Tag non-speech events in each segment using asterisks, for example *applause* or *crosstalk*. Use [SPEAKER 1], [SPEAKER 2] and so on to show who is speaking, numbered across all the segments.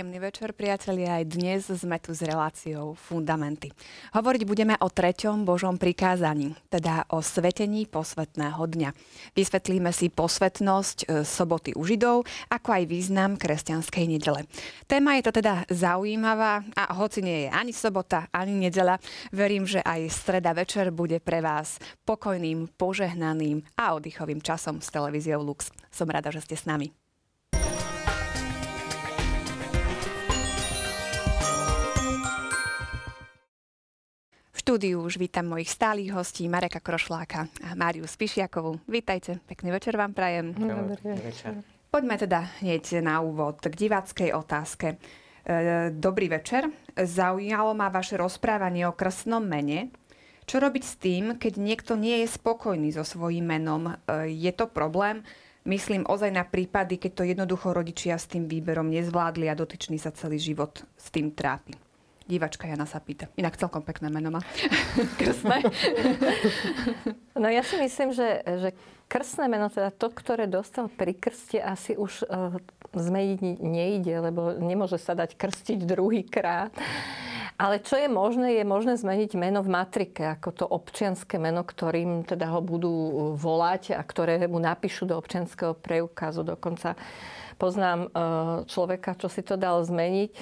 [SPEAKER 1] Príjemný večer, priatelia. Aj dnes sme tu s reláciou Fundamenty. Hovoriť budeme o treťom Božom prikázaní, teda o svetení posvetného dňa. Vysvetlíme si posvetnosť e, soboty u Židov, ako aj význam kresťanskej nedele. Téma je to teda zaujímavá a hoci nie je ani sobota, ani nedela, verím, že aj streda večer bude pre vás pokojným, požehnaným a oddychovým časom s televíziou Lux. Som rada, že ste s nami. Štúdiu už vítam mojich stálych hostí Mareka Krošláka a Máriu Spišiakovú. Vítajte, pekný večer vám prajem.
[SPEAKER 2] Dobrý večer.
[SPEAKER 1] Poďme teda hneď na úvod k diváckej otázke. E, dobrý večer. Zaujalo ma vaše rozprávanie o krstnom mene. Čo robiť s tým, keď niekto nie je spokojný so svojím menom? E, je to problém? Myslím ozaj na prípady, keď to jednoducho rodičia s tým výberom nezvládli a dotyčný sa celý život s tým trápi. Divačka Jana sa pýta. Inak celkom pekné meno má. *laughs* Krstné.
[SPEAKER 2] no ja si myslím, že, že krstné meno, teda to, ktoré dostal pri krste, asi už uh, zmeniť nejde, lebo nemôže sa dať krstiť druhý krát. Ale čo je možné, je možné zmeniť meno v matrike, ako to občianské meno, ktorým teda ho budú volať a ktoré mu napíšu do občianského preukazu. Dokonca poznám e, človeka, čo si to dal zmeniť.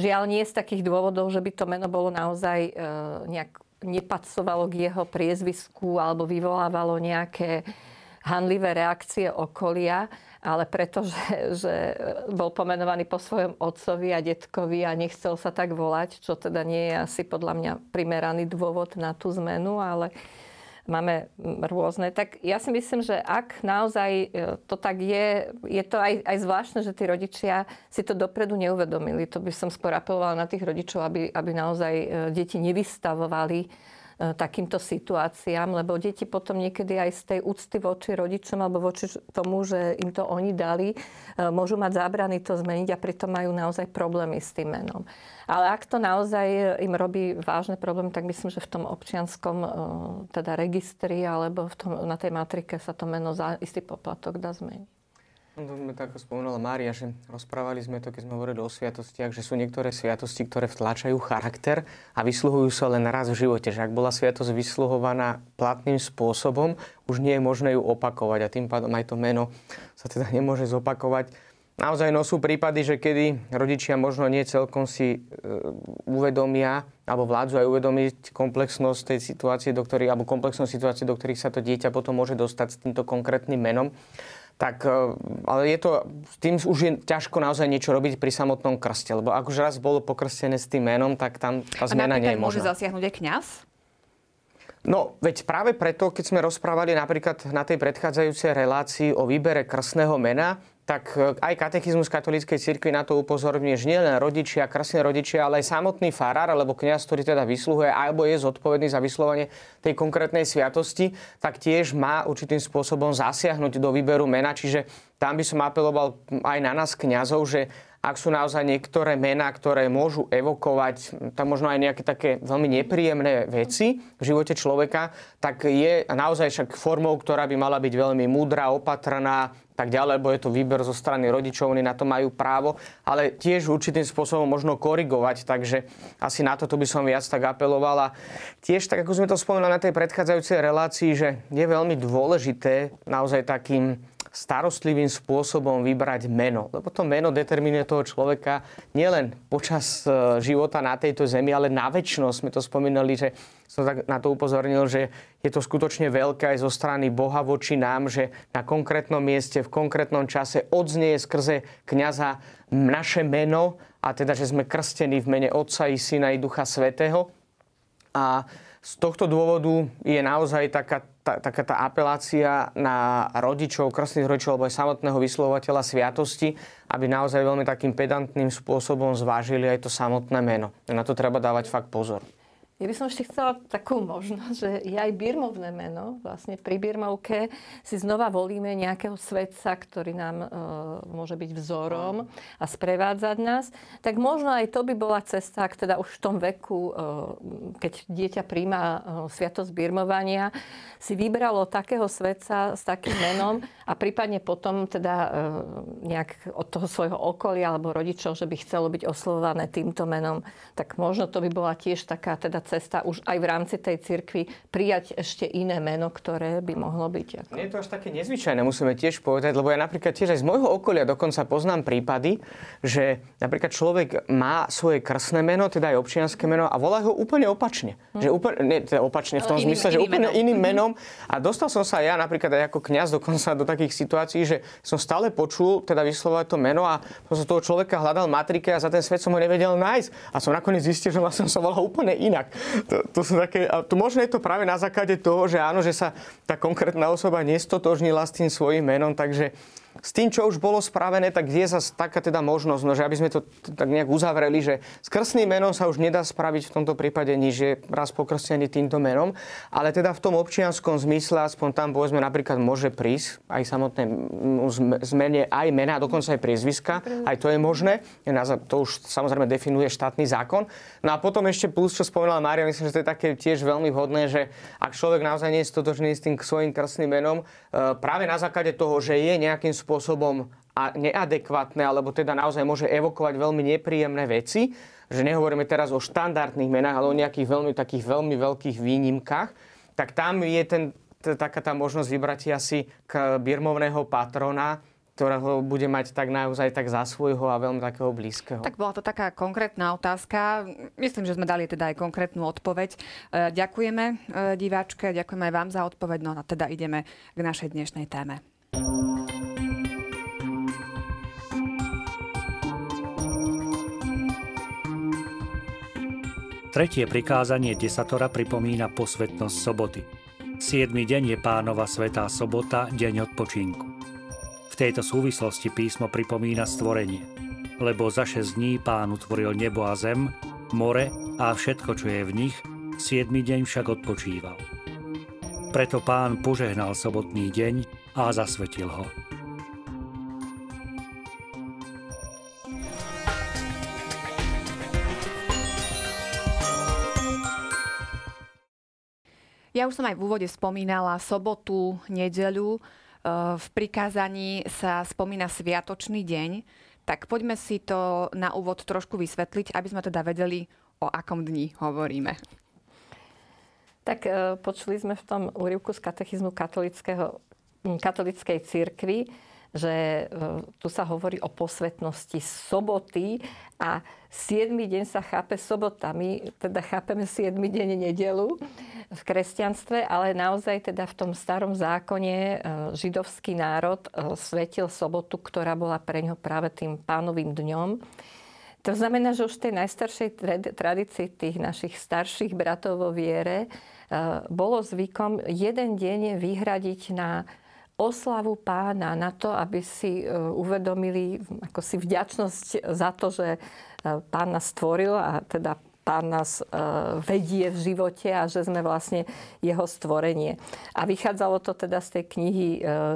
[SPEAKER 2] Žiaľ, nie z takých dôvodov, že by to meno bolo naozaj e, nejak nepacovalo k jeho priezvisku alebo vyvolávalo nejaké handlivé reakcie okolia, ale preto, že, bol pomenovaný po svojom otcovi a detkovi a nechcel sa tak volať, čo teda nie je asi podľa mňa primeraný dôvod na tú zmenu, ale máme rôzne. Tak ja si myslím, že ak naozaj e, to tak je, je to aj, aj zvláštne, že tí rodičia si to dopredu neuvedomili. To by som skôr apelovala na tých rodičov, aby, aby naozaj e, deti nevystavovali takýmto situáciám, lebo deti potom niekedy aj z tej úcty voči rodičom alebo voči tomu, že im to oni dali, e, môžu mať zábrany to zmeniť a pritom majú naozaj problémy s tým menom. Ale ak to naozaj im robí vážne problémy, tak myslím, že v tom občianskom e, teda registri alebo v tom, na tej matrike sa to meno za istý poplatok dá zmeniť.
[SPEAKER 3] No to sme tak spomenula Mária, že rozprávali sme to, keď sme hovorili o sviatostiach, že sú niektoré sviatosti, ktoré vtlačajú charakter a vysluhujú sa len raz v živote. Že ak bola sviatosť vysluhovaná platným spôsobom, už nie je možné ju opakovať a tým pádom aj to meno sa teda nemôže zopakovať. Naozaj no sú prípady, že kedy rodičia možno nie celkom si e, uvedomia alebo vládzu aj uvedomiť komplexnosť tej situácie, do ktorých, alebo komplexnosť situácie, do ktorých sa to dieťa potom môže dostať s týmto konkrétnym menom tak e, ale je to, s tým už je ťažko naozaj niečo robiť pri samotnom krste, lebo ak už raz bolo pokrstené s tým menom, tak tam tá zmena nie je možná.
[SPEAKER 1] môže zasiahnuť aj kňaz?
[SPEAKER 3] No, veď práve preto, keď sme rozprávali napríklad na tej predchádzajúcej relácii o výbere krstného mena, tak e, aj katechizmus katolíckej cirkvi na to upozorňuje, že nielen rodičia, krásne rodičia, ale aj samotný farár alebo kňaz, ktorý teda vysluhuje alebo je zodpovedný za vyslovanie tej konkrétnej sviatosti, tak tiež má určitým spôsobom zasiahnuť do výberu mena. Čiže tam by som apeloval aj na nás kňazov, že ak sú naozaj niektoré mená, ktoré môžu evokovať tam možno aj nejaké také veľmi nepríjemné veci v živote človeka, tak je naozaj však formou, ktorá by mala byť veľmi múdra, opatrná, tak ďalej, lebo je to výber zo strany rodičov, oni na to majú právo, ale tiež určitým spôsobom možno korigovať, takže asi na toto by som viac tak apeloval. A tiež, tak ako sme to spomenuli na tej predchádzajúcej relácii, že je veľmi dôležité naozaj takým starostlivým spôsobom vybrať meno. Lebo to meno determinuje toho človeka nielen počas e, života na tejto zemi, ale na väčšnosť. Sme to spomínali, že som tak na to upozornil, že je to skutočne veľké aj zo strany Boha voči nám, že na konkrétnom mieste, v konkrétnom čase odznie skrze kniaza naše meno a teda, že sme krstení v mene Otca i Syna i Ducha Svetého. A z tohto dôvodu je naozaj taká, tá, taká tá apelácia na rodičov, krstných rodičov alebo aj samotného vyslovovateľa sviatosti, aby naozaj veľmi takým pedantným spôsobom zvážili aj to samotné meno. Na to treba dávať fakt pozor.
[SPEAKER 2] Ja by som ešte chcela takú možnosť, že je aj birmovné meno. Vlastne pri birmovke si znova volíme nejakého svetca, ktorý nám e, môže byť vzorom a sprevádzať nás. Tak možno aj to by bola cesta, ak teda už v tom veku, e, keď dieťa príjma e, sviatosť birmovania, si vybralo takého svetca s takým menom a prípadne potom teda e, nejak od toho svojho okolia alebo rodičov, že by chcelo byť oslovované týmto menom, tak možno to by bola tiež taká teda cesta už aj v rámci tej cirkvi prijať ešte iné meno, ktoré by mohlo byť.
[SPEAKER 3] Ako... Nie je to až také nezvyčajné, musíme tiež povedať, lebo ja napríklad tiež aj z môjho okolia dokonca poznám prípady, že napríklad človek má svoje krstné meno, teda aj občianské meno a volá ho úplne opačne. Hm. Že úplne, nie, teda opačne v tom iným, zmysle, iným že úplne menom. iným mhm. menom. A dostal som sa ja napríklad aj ako kňaz dokonca do takých situácií, že som stále počul teda vyslovať to meno a som toho človeka hľadal matrike a za ten svet som ho nevedel nájsť. A som nakoniec zistil, že vlastne som sa volal úplne inak. To, to sú také, a to možno je to práve na základe toho, že áno, že sa tá konkrétna osoba nestotožnila s tým svojím menom, takže s tým, čo už bolo spravené, tak je zase taká teda možnosť, no, že aby sme to tak nejak uzavreli, že s krstným menom sa už nedá spraviť v tomto prípade nič, je raz pokrstený týmto menom, ale teda v tom občianskom zmysle, aspoň tam povedzme napríklad môže prísť aj samotné zmene aj mena, dokonca aj priezviska, aj to je možné, to už samozrejme definuje štátny zákon. No a potom ešte plus, čo spomenula Mária, myslím, že to je také tiež veľmi vhodné, že ak človek naozaj nie je stotožný s tým svojim krstným menom, e, práve na základe toho, že je nejakým spôsobom a neadekvátne, alebo teda naozaj môže evokovať veľmi nepríjemné veci, že nehovoríme teraz o štandardných menách, ale o nejakých veľmi takých veľmi veľkých výnimkách, tak tam je ten, taká tá možnosť vybrať asi k birmovného patrona, ktorého bude mať tak naozaj tak za svojho a veľmi takého blízkeho.
[SPEAKER 1] Tak bola to taká konkrétna otázka. Myslím, že sme dali teda aj konkrétnu odpoveď. E, ďakujeme e, diváčke, ďakujeme aj vám za odpoveď, no a teda ideme k našej dnešnej téme.
[SPEAKER 4] Tretie prikázanie desatora pripomína posvetnosť soboty. Siedmy deň je pánova svetá sobota, deň odpočinku. V tejto súvislosti písmo pripomína stvorenie, lebo za 6 dní pán utvoril nebo a zem, more a všetko, čo je v nich, siedmy deň však odpočíval. Preto pán požehnal sobotný deň a zasvetil ho.
[SPEAKER 1] Ja už som aj v úvode spomínala sobotu, nedeľu. E, v prikázaní sa spomína sviatočný deň, tak poďme si to na úvod trošku vysvetliť, aby sme teda vedeli, o akom dni hovoríme.
[SPEAKER 2] Tak e, počuli sme v tom úrivku z katechizmu katolickej církvy, že e, tu sa hovorí o posvetnosti soboty a 7. deň sa chápe sobota. My teda chápeme 7. deň nedelu v kresťanstve, ale naozaj teda v tom starom zákone e, židovský národ e, svetil sobotu, ktorá bola pre ňo práve tým pánovým dňom. To znamená, že už v tej najstaršej tradícii tých našich starších bratov vo viere bolo zvykom jeden deň vyhradiť na oslavu pána, na to, aby si e, uvedomili ako si vďačnosť za to, že e, pán nás stvoril a teda pán nás e, vedie v živote a že sme vlastne jeho stvorenie. A vychádzalo to teda z tej knihy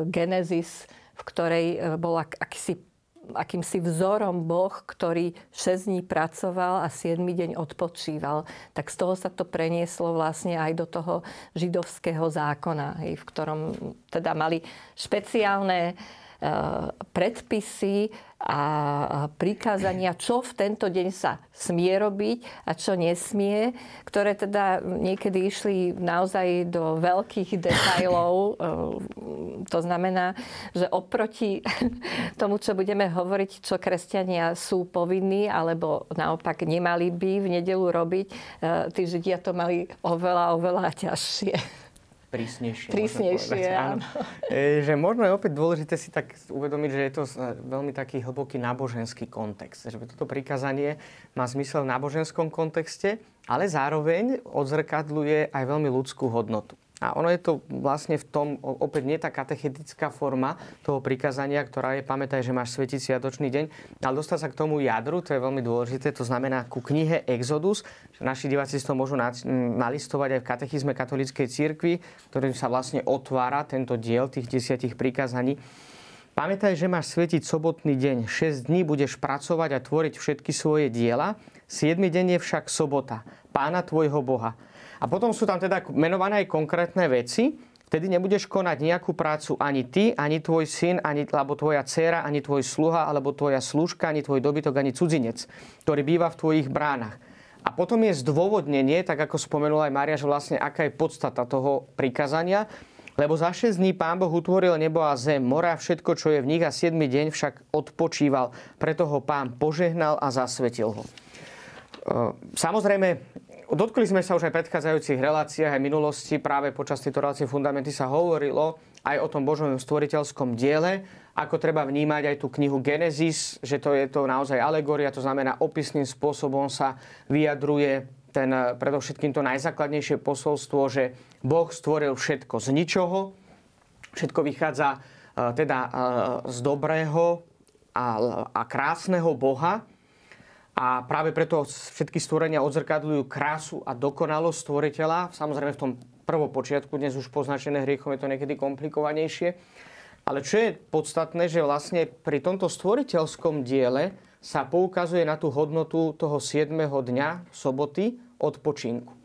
[SPEAKER 2] Genesis, v ktorej bol akýsi akýmsi vzorom Boh, ktorý 6 dní pracoval a 7 deň odpočíval. Tak z toho sa to prenieslo vlastne aj do toho židovského zákona, v ktorom teda mali špeciálne Eh, predpisy a prikázania, čo v tento deň sa smie robiť a čo nesmie, ktoré teda niekedy išli naozaj do veľkých detajlov. *laughs* Eh, to znamená, že oproti *laughs* tomu, čo budeme hovoriť, čo kresťania sú povinní, alebo naopak nemali by v nedelu robiť, eh, tí židia to mali oveľa, oveľa ťažšie *laughs*
[SPEAKER 3] prísnejšie.
[SPEAKER 2] Prísnejšie, áno.
[SPEAKER 3] E, že možno je opäť dôležité si tak uvedomiť, že je to veľmi taký hlboký náboženský kontext. Že toto prikázanie má zmysel v náboženskom kontexte, ale zároveň odzrkadluje aj veľmi ľudskú hodnotu. A ono je to vlastne v tom, opäť nie tá katechetická forma toho prikázania, ktorá je, pamätaj, že máš svetiť sviatočný deň, ale dostať sa k tomu jadru, to je veľmi dôležité, to znamená ku knihe Exodus, naši diváci si to môžu nalistovať aj v katechizme katolíckej cirkvi, ktorým sa vlastne otvára tento diel tých desiatich prikázaní. Pamätaj, že máš svetiť sobotný deň. 6 dní budeš pracovať a tvoriť všetky svoje diela. 7 deň je však sobota, pána tvojho Boha. A potom sú tam teda menované aj konkrétne veci. Vtedy nebudeš konať nejakú prácu ani ty, ani tvoj syn, ani, alebo tvoja dcéra, ani tvoj sluha, alebo tvoja služka, ani tvoj dobytok, ani cudzinec, ktorý býva v tvojich bránach. A potom je zdôvodnenie, tak ako spomenula aj Mária, že vlastne aká je podstata toho prikazania. Lebo za 6 dní Pán Boh utvoril nebo a zem, mora všetko, čo je v nich a 7 deň však odpočíval. Preto ho Pán požehnal a zasvetil ho. Samozrejme, Dotkli sme sa už aj v predchádzajúcich reláciách aj minulosti. Práve počas tejto relácie Fundamenty sa hovorilo aj o tom Božom stvoriteľskom diele, ako treba vnímať aj tú knihu Genesis, že to je to naozaj alegória, to znamená opisným spôsobom sa vyjadruje ten predovšetkým to najzákladnejšie posolstvo, že Boh stvoril všetko z ničoho, všetko vychádza e, teda e, z dobrého a, a krásneho Boha, a práve preto všetky stvorenia odzrkadľujú krásu a dokonalosť stvoriteľa. Samozrejme v tom prvopočiatku, dnes už poznačené hriechom, je to niekedy komplikovanejšie. Ale čo je podstatné, že vlastne pri tomto stvoriteľskom diele sa poukazuje na tú hodnotu toho 7. dňa, soboty, odpočinku.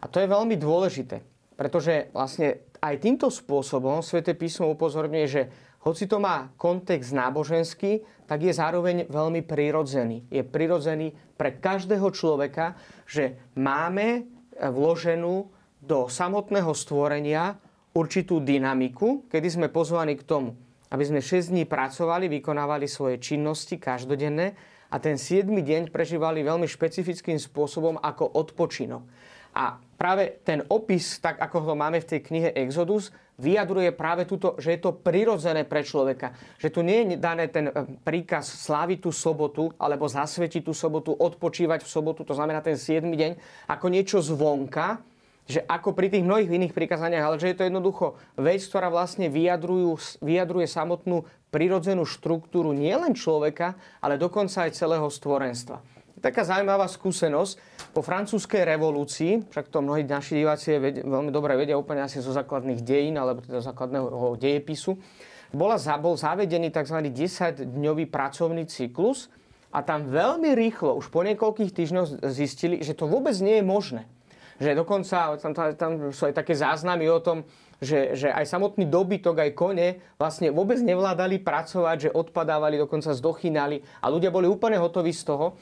[SPEAKER 3] A to je veľmi dôležité, pretože vlastne aj týmto spôsobom Svete písmo upozorňuje, že hoci to má kontext náboženský, tak je zároveň veľmi prirodzený. Je prirodzený pre každého človeka, že máme vloženú do samotného stvorenia určitú dynamiku, kedy sme pozvaní k tomu, aby sme 6 dní pracovali, vykonávali svoje činnosti každodenné a ten 7 deň prežívali veľmi špecifickým spôsobom ako odpočinok. A práve ten opis, tak ako ho máme v tej knihe Exodus, vyjadruje práve túto, že je to prirodzené pre človeka. Že tu nie je dané ten eh, príkaz sláviť tú sobotu, alebo zasvetiť tú sobotu, odpočívať v sobotu, to znamená ten 7. deň, ako niečo zvonka, že ako pri tých mnohých iných prikazaniach, ale že je to jednoducho vec, ktorá vlastne vyjadruje samotnú prirodzenú štruktúru nielen človeka, ale dokonca aj celého stvorenstva taká zaujímavá skúsenosť. Po francúzskej revolúcii, však to mnohí naši diváci veľmi dobre vedia úplne asi zo základných dejín, alebo teda základného dejepisu, bola, bol zavedený tzv. 10-dňový pracovný cyklus a tam veľmi rýchlo, už po niekoľkých týždňoch zistili, že to vôbec nie je možné. Že dokonca tam, tam sú aj také záznamy o tom, že, že aj samotný dobytok, aj kone vlastne vôbec nevládali pracovať, že odpadávali, dokonca zdochynali a ľudia boli úplne hotoví z toho.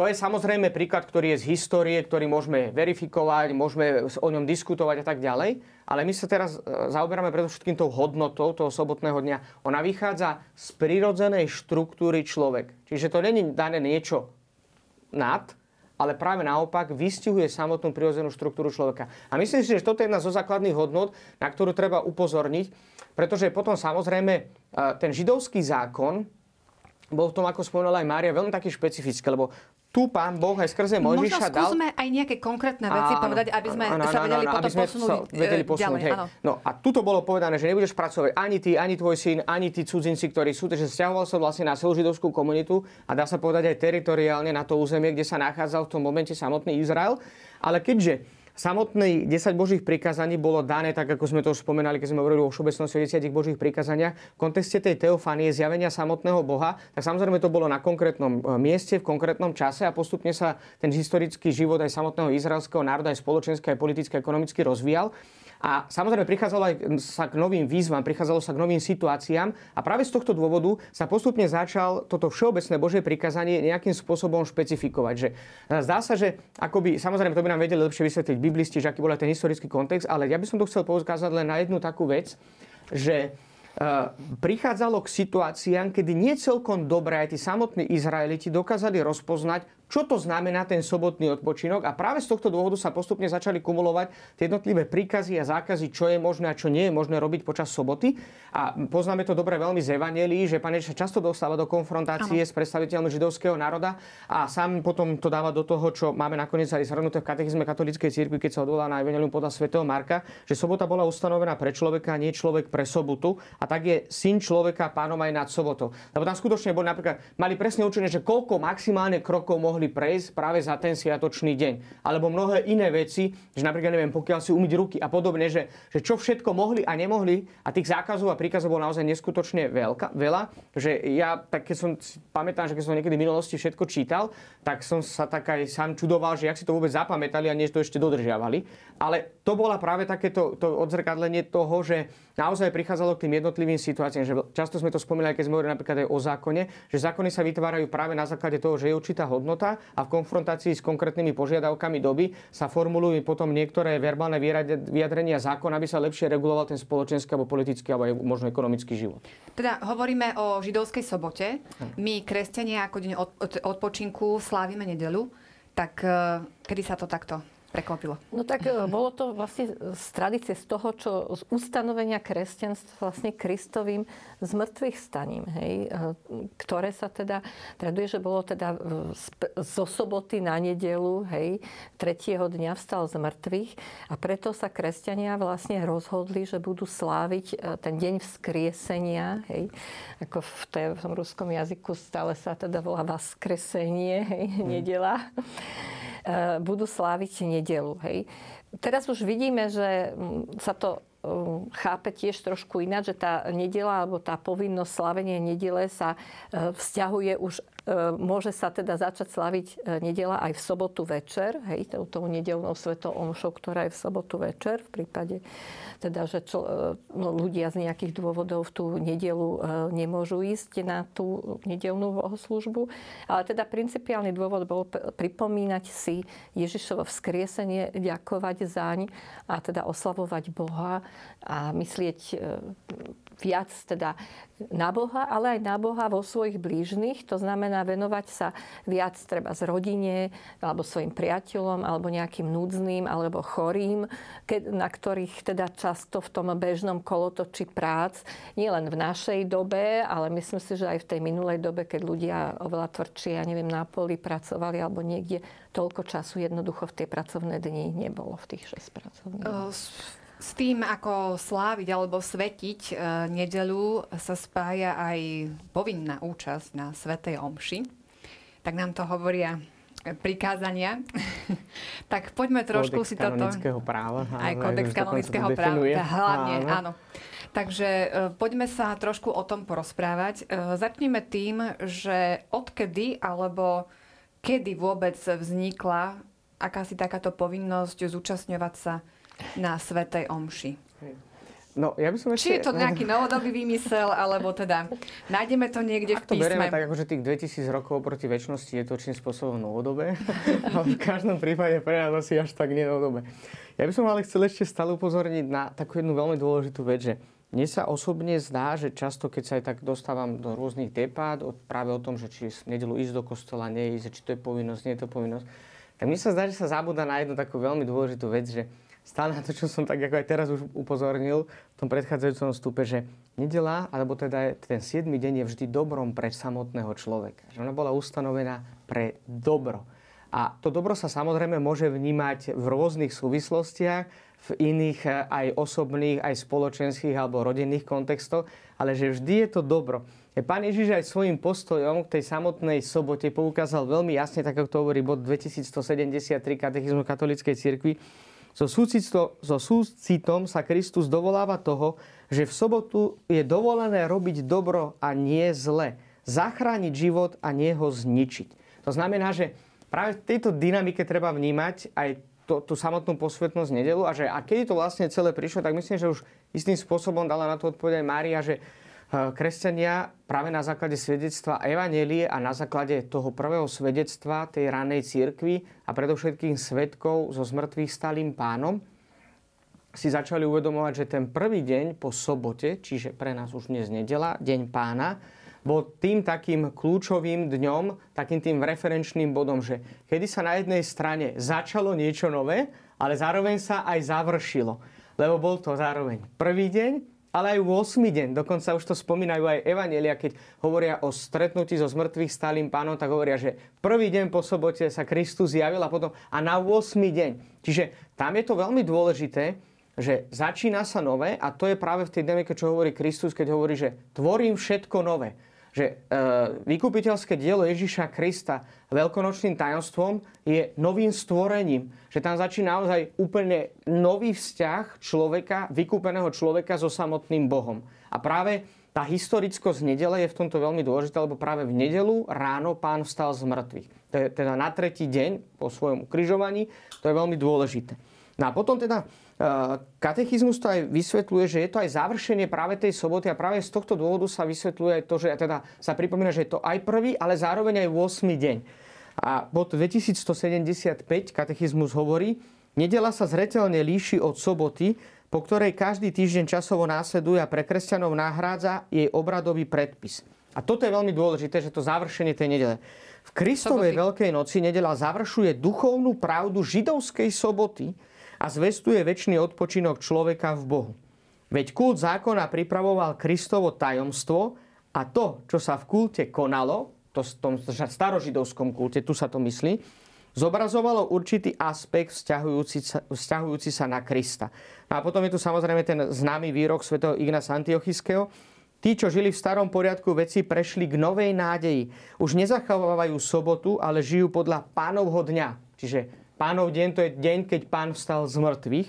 [SPEAKER 3] To je samozrejme príklad, ktorý je z histórie, ktorý môžeme verifikovať, môžeme o ňom diskutovať a tak ďalej. Ale my sa teraz e, zaoberáme predovšetkým tou hodnotou toho sobotného dňa. Ona vychádza z prirodzenej štruktúry človek. Čiže to není dané niečo nad, ale práve naopak vystihuje samotnú prirodzenú štruktúru človeka. A myslím si, že toto je jedna zo základných hodnot, na ktorú treba upozorniť, pretože potom samozrejme e, ten židovský zákon bol v tom, ako spomenula aj Mária, veľmi taký špecifický, lebo tu pán Boh aj skrze Mojžiša
[SPEAKER 1] dal... Možno aj nejaké konkrétne veci áno, povedať, aby sme áno, sa vedeli áno, potom posunúť, sa vedeli posunúť ďalej. Hej.
[SPEAKER 3] No a tuto bolo povedané, že nebudeš pracovať ani ty, ani tvoj syn, ani tí cudzinci, ktorí sú. Takže stiahoval sa vlastne na celú židovskú komunitu a dá sa povedať aj teritoriálne na to územie, kde sa nachádzal v tom momente samotný Izrael. Ale keďže samotných 10 Božích prikázaní bolo dané, tak ako sme to už spomenali, keď sme hovorili o všeobecnosti o 10 Božích prikázaniach, v kontexte tej teofánie, zjavenia samotného Boha, tak samozrejme to bolo na konkrétnom e, mieste, v konkrétnom čase a postupne sa ten historický život aj samotného izraelského národa, aj spoločenský, aj politicky, ekonomicky rozvíjal. A samozrejme prichádzalo aj sa k novým výzvam, prichádzalo sa k novým situáciám a práve z tohto dôvodu sa postupne začal toto všeobecné Božie prikázanie nejakým spôsobom špecifikovať. Že e, zdá sa, že akoby, samozrejme to by nám vedeli lepšie vysvetliť biblisti, že aký bol ten historický kontext, ale ja by som to chcel poukázať len na jednu takú vec, že e, prichádzalo k situáciám, kedy nie celkom dobre aj tí samotní Izraeliti dokázali rozpoznať čo to znamená ten sobotný odpočinok a práve z tohto dôvodu sa postupne začali kumulovať tie jednotlivé príkazy a zákazy, čo je možné a čo nie je možné robiť počas soboty. A poznáme to dobre veľmi z Evangelii, že Pán Ježiš často dostáva do konfrontácie ano. s predstaviteľmi židovského národa a sám potom to dáva do toho, čo máme nakoniec aj zhrnuté v katechizme katolíckej cirkvi, keď sa odvolá na Evangelium podľa svätého Marka, že sobota bola ustanovená pre človeka, nie človek pre sobotu a tak je syn človeka pánom aj nad sobotou. Lebo tam skutočne boli napríklad, mali presne určené, že koľko maximálne krokov mohli mohli prejsť práve za ten sviatočný deň. Alebo mnohé iné veci, že napríklad neviem, pokiaľ si umyť ruky a podobne, že, že čo všetko mohli a nemohli a tých zákazov a príkazov bolo naozaj neskutočne veľka, veľa, že ja, tak keď som, pamätám, že keď som niekedy v minulosti všetko čítal, tak som sa tak aj sám čudoval, že jak si to vôbec zapamätali a nie to ešte dodržiavali. Ale to bola práve takéto to odzrkadlenie toho, že naozaj prichádzalo k tým jednotlivým situáciám. Že často sme to spomínali, keď sme hovorili napríklad aj o zákone, že zákony sa vytvárajú práve na základe toho, že je určitá hodnota a v konfrontácii s konkrétnymi požiadavkami doby sa formulujú potom niektoré verbálne vyjadrenia zákona, aby sa lepšie reguloval ten spoločenský alebo politický alebo možno ekonomický život.
[SPEAKER 1] Teda hovoríme o židovskej sobote. My, kresťania, ako deň odpočinku slávime nedelu. Tak eh, kedy sa to takto prekvapilo?
[SPEAKER 2] No tak e, bolo to vlastne z tradície z toho, čo z ustanovenia kresťanstva vlastne Kristovým zmrtvých staním, hej, e, ktoré sa teda traduje, že bolo teda zo soboty na nedelu, hej, tretieho dňa vstal z mŕtvych a preto sa kresťania vlastne rozhodli, že budú sláviť e, ten deň vzkriesenia, hej, ako v, tej, v tom ruskom jazyku stále sa teda volá vaskresenie, hej, mm. nedela. E, budú sláviť nedelu. Hej. Teraz už vidíme, že mm, sa to mm, chápe tiež trošku ináč, že tá nedela alebo tá povinnosť slavenia nedele sa e, vzťahuje už môže sa teda začať slaviť e, nedela aj v sobotu večer, hej, tou nedelnou svetou omšou, ktorá je v sobotu večer, v prípade teda, že čo, e, no, ľudia z nejakých dôvodov v tú nedelu nemôžu ísť na tú nedelnú bohoslužbu. Ale teda principiálny dôvod bol pripomínať si Ježišovo vzkriesenie, ďakovať zaň a teda oslavovať Boha a myslieť viac teda na Boha, ale aj na Boha vo svojich blížnych. To znamená venovať sa viac treba z rodine, alebo svojim priateľom, alebo nejakým núdznym, alebo chorým, na ktorých teda často v tom bežnom kolotoči prác, nielen v našej dobe, ale myslím si, že aj v tej minulej dobe, keď ľudia oveľa tvrdšie, ja neviem, na poli pracovali, alebo niekde toľko času jednoducho v tie pracovné dni nebolo v tých 6 pracovných. Uh,
[SPEAKER 1] s tým, ako sláviť alebo svetiť e, nedelu, sa spája aj povinná účasť na Svetej Omši. Tak nám to hovoria prikázania. *laughs* tak poďme trošku
[SPEAKER 3] kodex
[SPEAKER 1] si toto...
[SPEAKER 3] práva.
[SPEAKER 1] Aj kodex kanonického práva. Hlavne, áno. áno. Takže e, poďme sa trošku o tom porozprávať. E, začneme tým, že odkedy alebo kedy vôbec vznikla akási takáto povinnosť zúčastňovať sa na Svetej Omši.
[SPEAKER 3] No, ja by som
[SPEAKER 1] ešte... Či je to nejaký novodobý výmysel, alebo teda nájdeme to niekde
[SPEAKER 3] Ak
[SPEAKER 1] v písme.
[SPEAKER 3] to berieme tak, akože tých 2000 rokov proti väčšnosti je to určitým spôsobom novodobé, *laughs* ale v každom prípade pre nás asi až tak nie novodobé. Ja by som ale chcel ešte stále upozorniť na takú jednu veľmi dôležitú vec, že mne sa osobne zdá, že často, keď sa aj tak dostávam do rôznych debát, práve o tom, že či v nedelu ísť do kostola, neísť, či to je povinnosť, nie je to povinnosť, tak mne sa zdá, že sa zabúda na jednu takú veľmi dôležitú vec, že stále na to, čo som tak ako aj teraz už upozornil v tom predchádzajúcom stupe, že nedela, alebo teda ten 7. deň je vždy dobrom pre samotného človeka. Že ona bola ustanovená pre dobro. A to dobro sa samozrejme môže vnímať v rôznych súvislostiach, v iných eh, aj osobných, aj spoločenských alebo rodinných kontextoch, ale že vždy je to dobro. Pán Ježiš aj svojim postojom k tej samotnej sobote poukázal veľmi jasne, tak ako to hovorí bod 2173 katechizmu katolíckej cirkvi, so, súcito, so súcitom sa Kristus dovoláva toho, že v sobotu je dovolené robiť dobro a nie zle. Zachrániť život a nie ho zničiť. To znamená, že práve v tejto dynamike treba vnímať aj to, tú samotnú posvetnosť nedelu a že a keď to vlastne celé prišlo, tak myslím, že už istým spôsobom dala na to odpovedať Mária, že kresťania práve na základe svedectva Evanelie a na základe toho prvého svedectva tej ranej církvy a predovšetkým svetkov so zmrtvých stalým pánom si začali uvedomovať, že ten prvý deň po sobote, čiže pre nás už dnes nedela, deň pána, bol tým takým kľúčovým dňom, takým tým referenčným bodom, že kedy sa na jednej strane začalo niečo nové, ale zároveň sa aj završilo. Lebo bol to zároveň prvý deň, ale aj 8. deň. Dokonca už to spomínajú aj Evanelia, keď hovoria o stretnutí so zmrtvých stálym pánom, tak hovoria, že prvý deň po sobote sa Kristus zjavil a potom a na 8. deň. Čiže tam je to veľmi dôležité, že začína sa nové a to je práve v tej dynamike, čo hovorí Kristus, keď hovorí, že tvorím všetko nové že e, vykupiteľské dielo Ježiša Krista veľkonočným tajomstvom je novým stvorením. Že tam začína naozaj úplne nový vzťah človeka, vykúpeného človeka so samotným Bohom. A práve tá historickosť nedele je v tomto veľmi dôležitá, lebo práve v nedelu ráno pán vstal z mŕtvych. Teda na tretí deň po svojom ukrižovaní. To je veľmi dôležité. No a potom teda Katechizmus to aj vysvetľuje, že je to aj završenie práve tej soboty a práve z tohto dôvodu sa vysvetľuje aj to, že teda sa pripomína, že je to aj prvý, ale zároveň aj 8. deň. A bod 2175 katechizmus hovorí, nedela sa zretelne líši od soboty, po ktorej každý týždeň časovo následuje a pre kresťanov nahrádza jej obradový predpis. A toto je veľmi dôležité, že to završenie tej nedele. V Kristovej soboty. Veľkej noci nedela završuje duchovnú pravdu židovskej soboty, a zvestuje väčší odpočinok človeka v Bohu. Veď kult zákona pripravoval Kristovo tajomstvo a to, čo sa v kulte konalo, to tom starožidovskom kulte, tu sa to myslí, zobrazovalo určitý aspekt vzťahujúci sa, vzťahujúci sa na Krista. No a potom je tu samozrejme ten známy výrok svätého Ignáca Antiochiského. Tí, čo žili v starom poriadku veci, prešli k novej nádeji. Už nezachovávajú sobotu, ale žijú podľa pánovho dňa. Čiže Pánov deň to je deň, keď pán vstal z mŕtvych,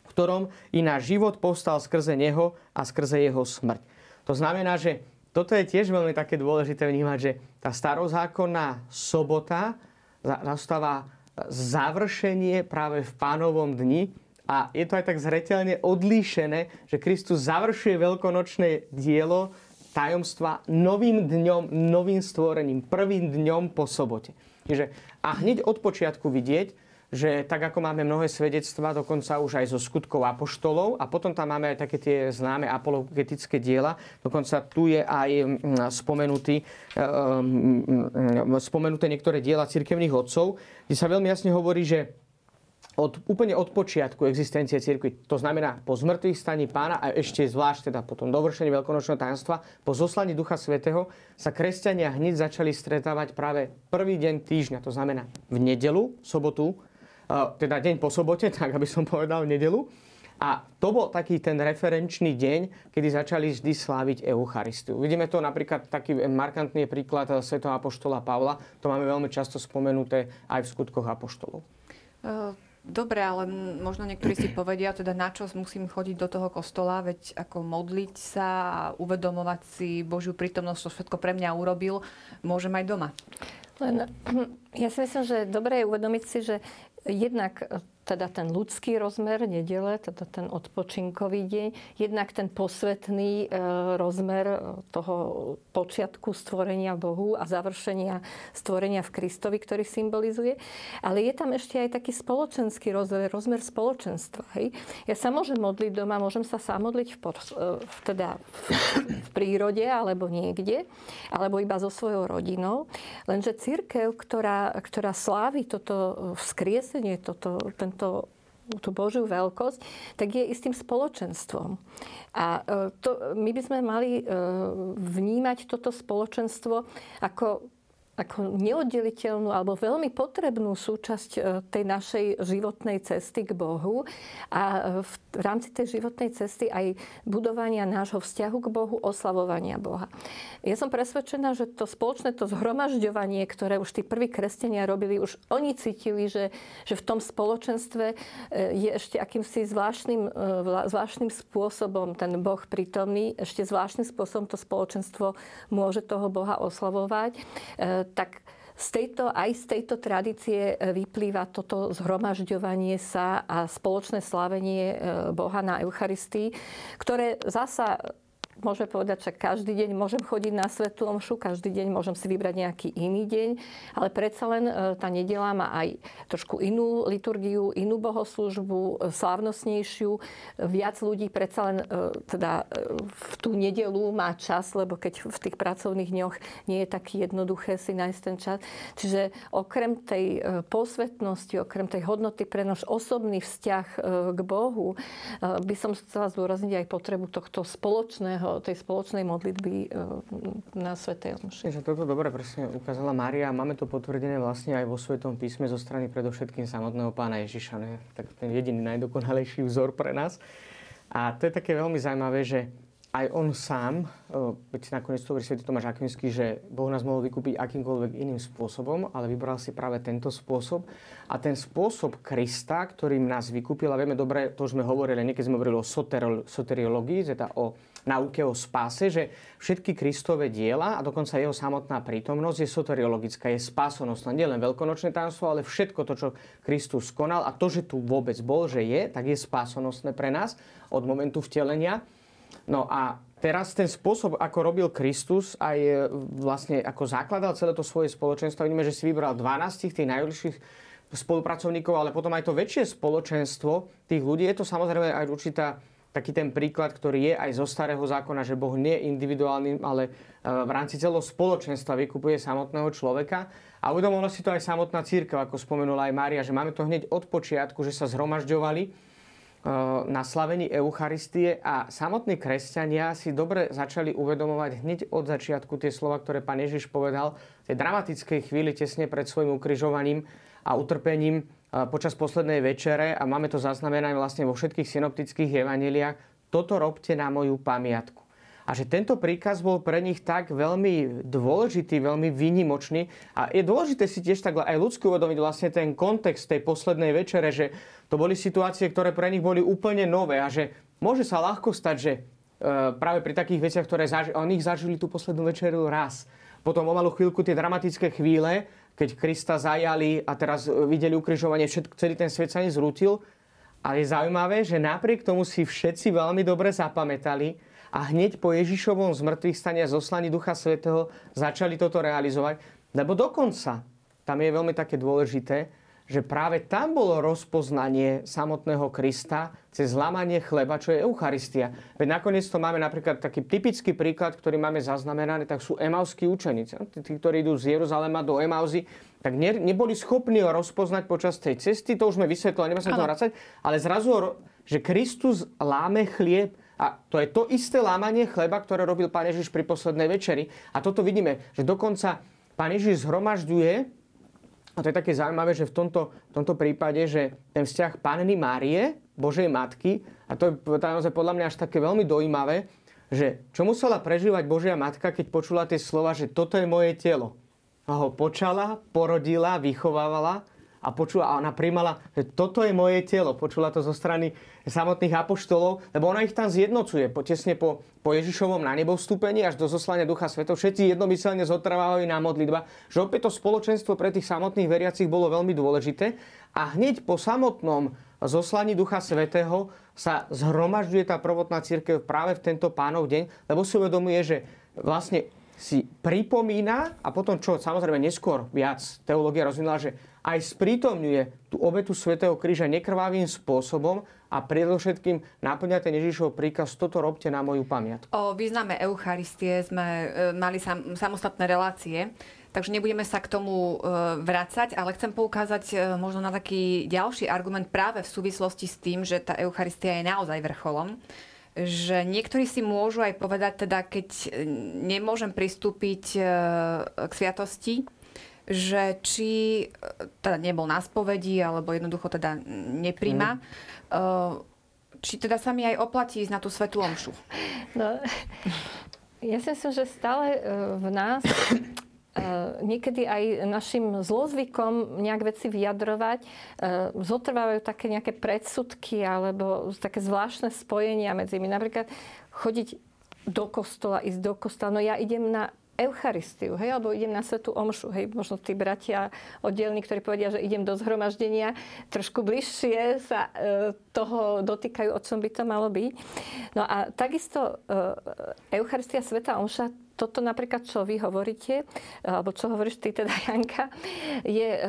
[SPEAKER 3] v ktorom i náš život povstal skrze neho a skrze jeho smrť. To znamená, že toto je tiež veľmi také dôležité vnímať, že tá starozákonná sobota nastáva završenie práve v pánovom dni a je to aj tak zretelne odlíšené, že Kristus završuje veľkonočné dielo tajomstva novým dňom, novým stvorením, prvým dňom po sobote. Čiže a hneď od počiatku vidieť, že tak ako máme mnohé svedectva, dokonca už aj zo skutkov apoštolov a potom tam máme aj také tie známe apologetické diela, dokonca tu je aj mm, spomenutý, mm, mm, spomenuté niektoré diela cirkevných otcov, kde sa veľmi jasne hovorí, že od, úplne od počiatku existencie cirkvi. To znamená po zmrtvých staní pána a ešte zvlášť teda po tom dovršení veľkonočného tajomstva, po zoslaní Ducha Svetého sa kresťania hneď začali stretávať práve prvý deň týždňa. To znamená v nedelu, sobotu, teda deň po sobote, *laughs* tak aby som povedal nedelu. A to bol taký ten referenčný deň, kedy začali vždy sláviť Eucharistiu. Vidíme to napríklad, taký markantný príklad svätého Apoštola Pavla. To máme veľmi často spomenuté aj v skutkoch Apoštolov.
[SPEAKER 1] Uh Dobre, ale možno niektorí si povedia, teda na čo musím chodiť do toho kostola, veď ako modliť sa a uvedomovať si Božiu prítomnosť, čo všetko pre mňa urobil, môžem aj doma.
[SPEAKER 2] Len, *clears throat* ja si myslím, že dobre je uvedomiť si, že jednak teda ten ľudský rozmer nedele, teda ten odpočinkový deň, jednak ten posvetný e, rozmer e, toho počiatku stvorenia Bohu a završenia stvorenia v Kristovi, ktorý symbolizuje. Ale je tam ešte aj taký spoločenský rozmer, rozmer spoločenstva. Hej? Ja sa môžem modliť doma, môžem sa sám modliť v, v, teda v prírode alebo niekde, alebo iba so svojou rodinou. Lenže církev, ktorá, ktorá slávi toto vzkriesenie, toto, ten, to, tú Božiu veľkosť, tak je istým spoločenstvom. A e, to, my by sme mali e, vnímať toto spoločenstvo ako ako neoddeliteľnú alebo veľmi potrebnú súčasť e, tej našej životnej cesty k Bohu a e, v rámci tej životnej cesty aj budovania nášho vzťahu k Bohu, oslavovania Boha. Ja som presvedčená, že to spoločné to zhromažďovanie, ktoré už tí prví kresťania robili, už oni cítili, že, že v tom spoločenstve e, je ešte akýmsi zvláštnym, zvláštnym spôsobom ten Boh prítomný, ešte zvláštnym spôsobom to spoločenstvo môže toho Boha oslavovať tak z tejto, aj z tejto tradície e, vyplýva toto zhromažďovanie sa a spoločné slávenie e, Boha na Eucharistii, ktoré zasa môžeme povedať, že každý deň môžem chodiť na svetú omšu, každý deň môžem si vybrať nejaký iný deň, ale predsa len e, tá nedela má aj trošku inú liturgiu, inú bohoslužbu, e, slávnostnejšiu. Viac ľudí predsa len teda v tú nedelu má čas, lebo keď v tých pracovných dňoch nie je taký jednoduché si nájsť ten čas. Čiže okrem tej posvetnosti, okrem tej hodnoty pre náš osobný vzťah k Bohu, by som chcela zdôrazniť aj potrebu tohto spoločného, tej spoločnej modlitby e, na Svetej Omši.
[SPEAKER 3] Že toto dobre presne ukázala Mária. Máme to potvrdené vlastne aj vo Svetom písme zo strany predovšetkým samotného pána Ježiša. Ne? Tak ten jediný najdokonalejší vzor pre nás. A to je také veľmi zaujímavé, že aj on sám, veď nakoniec to hovorí Sv. Tomáš Akvinský, že Boh nás mohol vykúpiť akýmkoľvek iným spôsobom, ale vybral si práve tento spôsob. A ten spôsob Krista, ktorým nás vykúpil, a vieme dobre, to už sme hovorili, niekedy sme hovorili o soteriológii, teda o nauke o spáse, že všetky Kristové diela a dokonca jeho samotná prítomnosť je soteriologická, je spásonosná. Nie len veľkonočné tajomstvo, ale všetko to, čo Kristus konal a to, že tu vôbec bol, že je, tak je spásonosné pre nás od momentu vtelenia. No a teraz ten spôsob, ako robil Kristus, aj e, vlastne ako zakladal celé to svoje spoločenstvo, vidíme, že si vybral 12 tých najbližších spolupracovníkov, ale potom aj to väčšie spoločenstvo tých ľudí. Je to samozrejme aj určitá taký ten príklad, ktorý je aj zo starého zákona, že Boh nie je individuálny, ale e, v rámci celého spoločenstva vykupuje samotného človeka. A uvedomila si to aj samotná církev, ako spomenula aj Mária, že máme to hneď od počiatku, že sa zhromažďovali na slavení Eucharistie a samotní kresťania si dobre začali uvedomovať hneď od začiatku tie slova, ktoré pán Ježiš povedal v tej dramatickej chvíli tesne pred svojim ukrižovaním a utrpením eh, počas poslednej večere a máme to zaznamenané vlastne vo všetkých synoptických evaneliách. Toto robte na moju pamiatku. A že tento príkaz bol pre nich tak veľmi dôležitý, veľmi výnimočný. A je dôležité si tiež tak aj ľudsky uvedomiť vlastne ten kontext tej poslednej večere, že to boli situácie, ktoré pre nich boli úplne nové a že môže sa ľahko stať, že e, práve pri takých veciach, ktoré zaži- oni zažili tú poslednú večeru raz. Potom o malú chvíľku tie dramatické chvíle, keď Krista zajali a teraz videli ukrižovanie, všetko, celý ten svet sa nezrútil. Ale je zaujímavé, že napriek tomu si všetci veľmi dobre zapamätali, a hneď po Ježišovom zmrtvých stania zoslaní Ducha Svetého začali toto realizovať. Lebo dokonca, tam je veľmi také dôležité, že práve tam bolo rozpoznanie samotného Krista cez zlamanie chleba, čo je Eucharistia. Veď nakoniec to máme napríklad taký typický príklad, ktorý máme zaznamenaný, tak sú emauskí učeníci. Tí, ktorí idú z Jeruzalema do Emauzy, tak ne, neboli schopní ho rozpoznať počas tej cesty, to už sme vysvetlili, nebudeme sa to vracať, ale zrazu, že Kristus láme chlieb a to je to isté lámanie chleba, ktoré robil pán Ježiš pri poslednej večeri. A toto vidíme, že dokonca pán Ježiš zhromažďuje, a to je také zaujímavé, že v tomto, v tomto prípade, že ten vzťah Panny Márie, Božej Matky, a to je naozaj podľa mňa až také veľmi dojímavé, že čo musela prežívať Božia Matka, keď počula tie slova, že toto je moje telo. A ho počala, porodila, vychovávala a počula, a ona príjmala, že toto je moje telo. Počula to zo strany samotných apoštolov, lebo ona ich tam zjednocuje. Po, tesne po, po Ježišovom na nebo vstúpení až do zoslania Ducha Svetov. Všetci jednomyselne zotrvávajú na modlitba. Že opäť to spoločenstvo pre tých samotných veriacich bolo veľmi dôležité. A hneď po samotnom zoslaní Ducha Svetého sa zhromažďuje tá prvotná církev práve v tento pánov deň, lebo si uvedomuje, že vlastne si pripomína a potom čo samozrejme neskôr viac teológia rozvinula, že aj sprítomňuje tú obetu Svetého kríža nekrvavým spôsobom a predovšetkým naplňa ten Ježišov príkaz, toto robte na moju pamiatku.
[SPEAKER 1] O význame Eucharistie sme e, mali sam, samostatné relácie, takže nebudeme sa k tomu e, vrácať, ale chcem poukázať e, možno na taký ďalší argument práve v súvislosti s tým, že tá Eucharistia je naozaj vrcholom že niektorí si môžu aj povedať, teda keď nemôžem pristúpiť e, k sviatosti, že či e, teda nebol na spovedi, alebo jednoducho teda nepríjma, mm. či teda sa mi aj oplatí ísť na tú svetú omšu. No, *laughs*
[SPEAKER 2] ja si myslím, že stále v nás niekedy aj našim zlozvykom nejak veci vyjadrovať, zotrvávajú také nejaké predsudky alebo také zvláštne spojenia medzi nimi. Napríklad chodiť do kostola, ísť do kostola. No ja idem na Eucharistiu, hej, alebo idem na Svetu Omšu, hej, možno tí bratia oddelní, ktorí povedia, že idem do zhromaždenia, trošku bližšie sa e, toho dotýkajú, o čom by to malo byť. No a takisto e, Eucharistia Sveta Omša toto napríklad, čo vy hovoríte, alebo čo hovoríš ty teda, *laughs* Janka, je, e,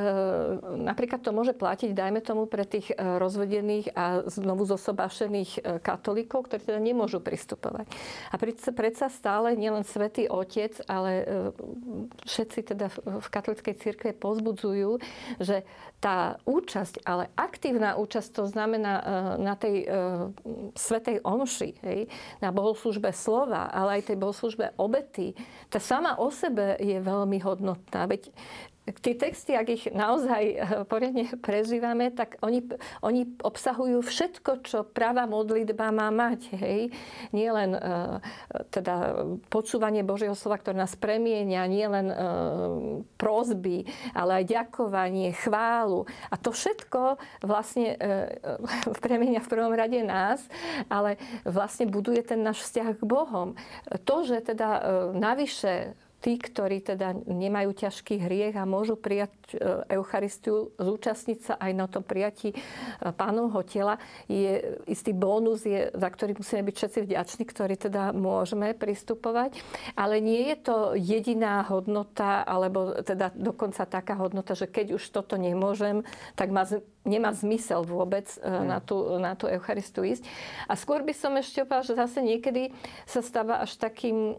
[SPEAKER 2] napríklad to môže platiť, dajme tomu, pre tých e, rozvedených a znovu zosobášených e, katolíkov, ktorí teda nemôžu pristupovať. A predsa stále nielen Svetý Otec, ale všetci teda v katolíckej cirkve pozbudzujú, že tá účasť, ale aktívna účasť, to znamená na tej Svetej Omši, hej, na bohoslužbe slova, ale aj tej bohoslužbe obety, texty, tá sama o sebe je veľmi hodnotná. Veď tie texty, ak ich naozaj eh, poriadne prežívame, tak oni, oni obsahujú všetko, čo práva modlitba má mať. Hej? Nie len uh, teda počúvanie Božieho slova, ktoré nás premienia, nie len uh, prozby, ale aj ďakovanie, chválu. A to všetko vlastne premienia v prvom rade nás, ale vlastne buduje ten náš vzťah k Bohom. To, že teda navyše tí, ktorí teda nemajú ťažký hriech a môžu prijať e, Eucharistiu, zúčastniť sa aj na tom prijatí e, pánovho tela, je istý bónus, je, za ktorý musíme byť všetci vďační, ktorí teda môžeme pristupovať. Ale nie je to jediná hodnota, alebo teda dokonca taká hodnota, že keď už toto nemôžem, tak má, nemá zmysel vôbec hmm. na, tú, na tú Eucharistiu ísť. A skôr by som ešte povedala, že zase niekedy sa stáva až takým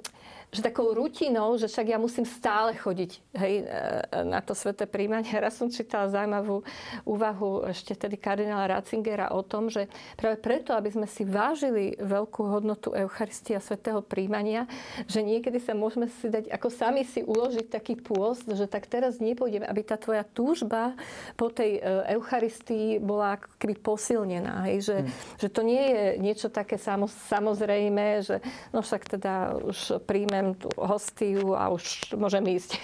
[SPEAKER 2] že takou rutinou, že však ja musím stále chodiť hej, e, na to sveté príjmanie. *laughs* Raz som čítala zaujímavú úvahu ešte tedy kardinála Ratzingera o tom, že práve preto, aby sme si vážili veľkú hodnotu Eucharistia svetého príjmania, že niekedy sa môžeme si dať, ako sami si uložiť taký pôst, že tak teraz nepôjdem, aby tá tvoja túžba po tej e, Eucharistii bola keby posilnená. Hej, že, hmm. že to nie je niečo také samozrejme, že no však teda už príjme dostanem tú hostiu a už môžem ísť. *laughs*